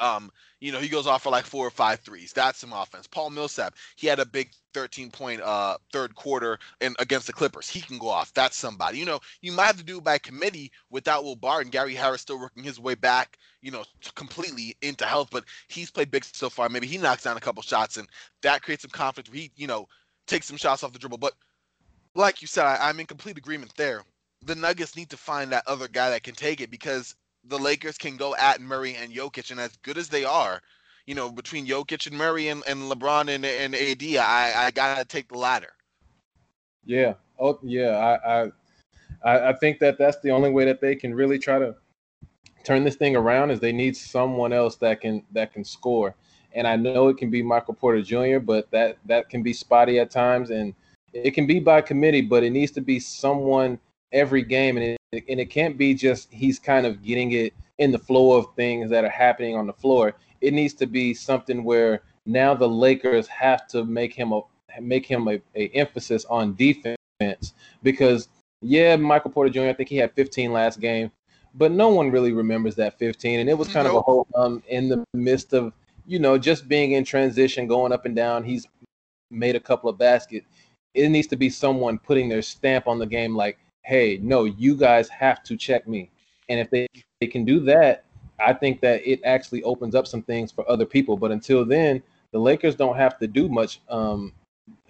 um, you know, he goes off for like four or five threes. That's some offense. Paul Millsap, he had a big 13 point uh third quarter in against the Clippers. He can go off. That's somebody. You know, you might have to do it by committee without Will Barton. Gary Harris still working his way back, you know, completely into health, but he's played big so far. Maybe he knocks down a couple shots and that creates some conflict where he, you know, takes some shots off the dribble. But like you said, I, I'm in complete agreement there. The Nuggets need to find that other guy that can take it because the Lakers can go at Murray and Jokic, and as good as they are, you know, between Jokic and Murray and, and LeBron and, and AD, I, I gotta take the latter. Yeah. Oh, yeah. I, I, I think that that's the only way that they can really try to turn this thing around is they need someone else that can that can score. And I know it can be Michael Porter Jr., but that that can be spotty at times, and it can be by committee, but it needs to be someone every game, and it, and it can't be just he's kind of getting it in the flow of things that are happening on the floor. It needs to be something where now the Lakers have to make him a make him a, a emphasis on defense because yeah, Michael Porter Jr. I think he had 15 last game, but no one really remembers that 15, and it was kind nope. of a whole um in the midst of you know just being in transition, going up and down. He's made a couple of baskets. It needs to be someone putting their stamp on the game, like hey, no, you guys have to check me. And if they, they can do that, I think that it actually opens up some things for other people. But until then, the Lakers don't have to do much um,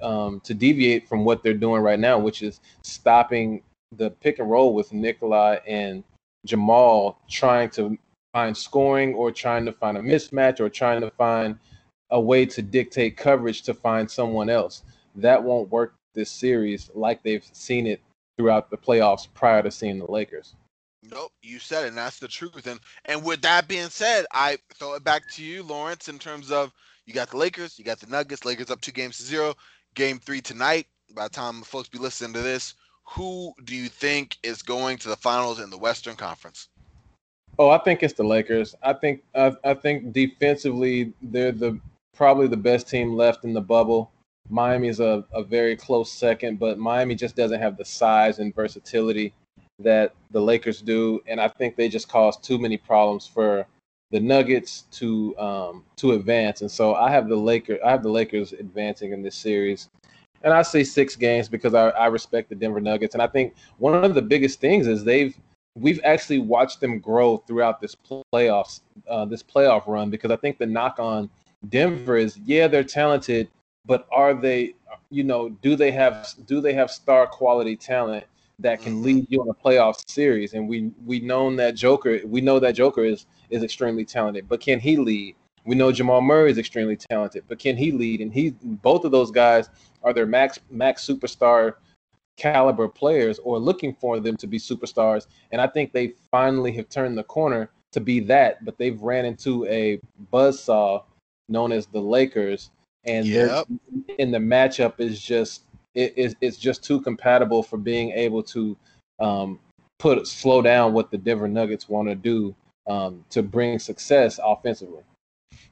um, to deviate from what they're doing right now, which is stopping the pick and roll with Nikolai and Jamal trying to find scoring or trying to find a mismatch or trying to find a way to dictate coverage to find someone else. That won't work this series like they've seen it throughout the playoffs prior to seeing the Lakers. Nope, you said it, and that's the truth. And and with that being said, I throw it back to you, Lawrence, in terms of you got the Lakers, you got the Nuggets. Lakers up two games to zero. Game three tonight. By the time folks be listening to this, who do you think is going to the finals in the Western Conference? Oh, I think it's the Lakers. I think I, I think defensively they're the probably the best team left in the bubble. Miami is a, a very close second, but Miami just doesn't have the size and versatility that the Lakers do, and I think they just cause too many problems for the Nuggets to um, to advance. And so I have the Lakers. I have the Lakers advancing in this series, and I say six games because I, I respect the Denver Nuggets, and I think one of the biggest things is they've we've actually watched them grow throughout this playoffs uh, this playoff run because I think the knock on Denver is yeah they're talented but are they you know do they have do they have star quality talent that can mm-hmm. lead you in a playoff series? And we we know that joker we know that joker is is extremely talented but can he lead? We know jamal murray is extremely talented but can he lead? And he both of those guys are their max max superstar caliber players or looking for them to be superstars. And i think they finally have turned the corner to be that but they've ran into a buzzsaw known as the lakers and yep. in the matchup is just it, it, it's just too compatible for being able to um, put slow down what the Denver Nuggets want to do um, to bring success offensively.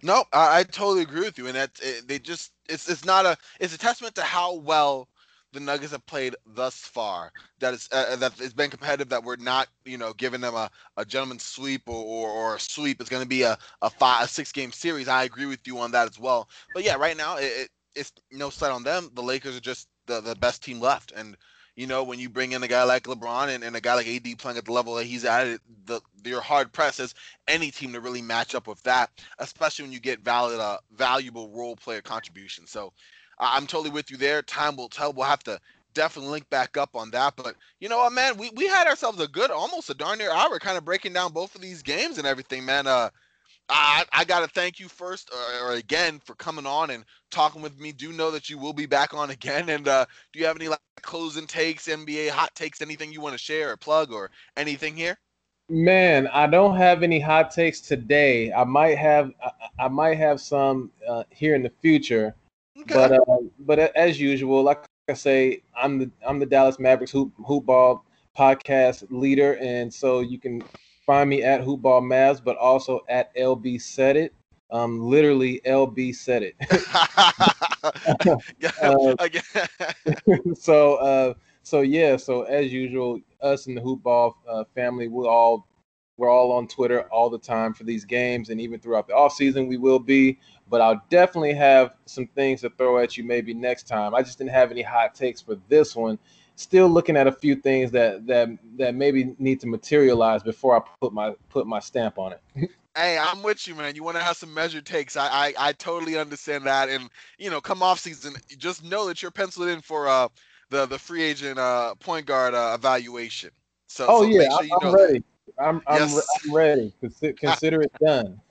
No, I, I, totally agree with you, and that it, they just it's it's not a it's a testament to how well the Nuggets have played thus far. That is uh, that it's been competitive. That we're not, you know, giving them a, a gentleman's sweep or, or, or a sweep. It's going to be a a five a six game series. I agree with you on that as well. But yeah, right now it, it, it's no slight on them. The Lakers are just the, the best team left, and you know, when you bring in a guy like LeBron and, and a guy like AD playing at the level that he's at, the you're hard pressed as any team to really match up with that, especially when you get valid, uh, valuable role player contribution. So I'm totally with you there. Time will tell. We'll have to definitely link back up on that. But you know what, man, we, we had ourselves a good, almost a darn near hour, kind of breaking down both of these games and everything, man. Uh, I, I got to thank you first or, or, again for coming on and talking with me. Do know that you will be back on again. And uh, do you have any like closing takes, NBA hot takes, anything you want to share or plug or anything here? Man, I don't have any hot takes today. I might have I, I might have some uh, here in the future. Okay. But uh, but as usual, like I say, I'm the I'm the Dallas Mavericks hoop hoop ball podcast leader, and so you can find me at hoopball Mavs, but also at LB said it. Um, literally LB said it. uh, so uh, so yeah, so as usual, us in the hoopball uh, family, we all we're all on Twitter all the time for these games, and even throughout the off season, we will be. But I'll definitely have some things to throw at you maybe next time. I just didn't have any hot takes for this one. Still looking at a few things that that that maybe need to materialize before I put my put my stamp on it. hey, I'm with you, man. You want to have some measured takes. I, I I totally understand that, and you know, come off season, just know that you're penciled in for uh the the free agent uh point guard uh, evaluation. So, oh so yeah, sure you I'm ready. That. I'm I'm, yes. I'm ready. Consider it done.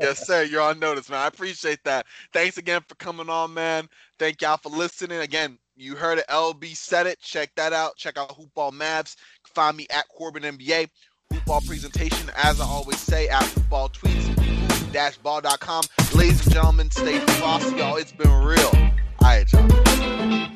yes, sir. You're on notice, man. I appreciate that. Thanks again for coming on, man. Thank y'all for listening. Again, you heard it. LB said it. Check that out. Check out Hoopball Mavs. Find me at Corbin NBA. Hoopball presentation, as I always say, at Hoopball Tweets, hoop-ball.com. Ladies and gentlemen, stay frosty, y'all. It's been real. All right, y'all.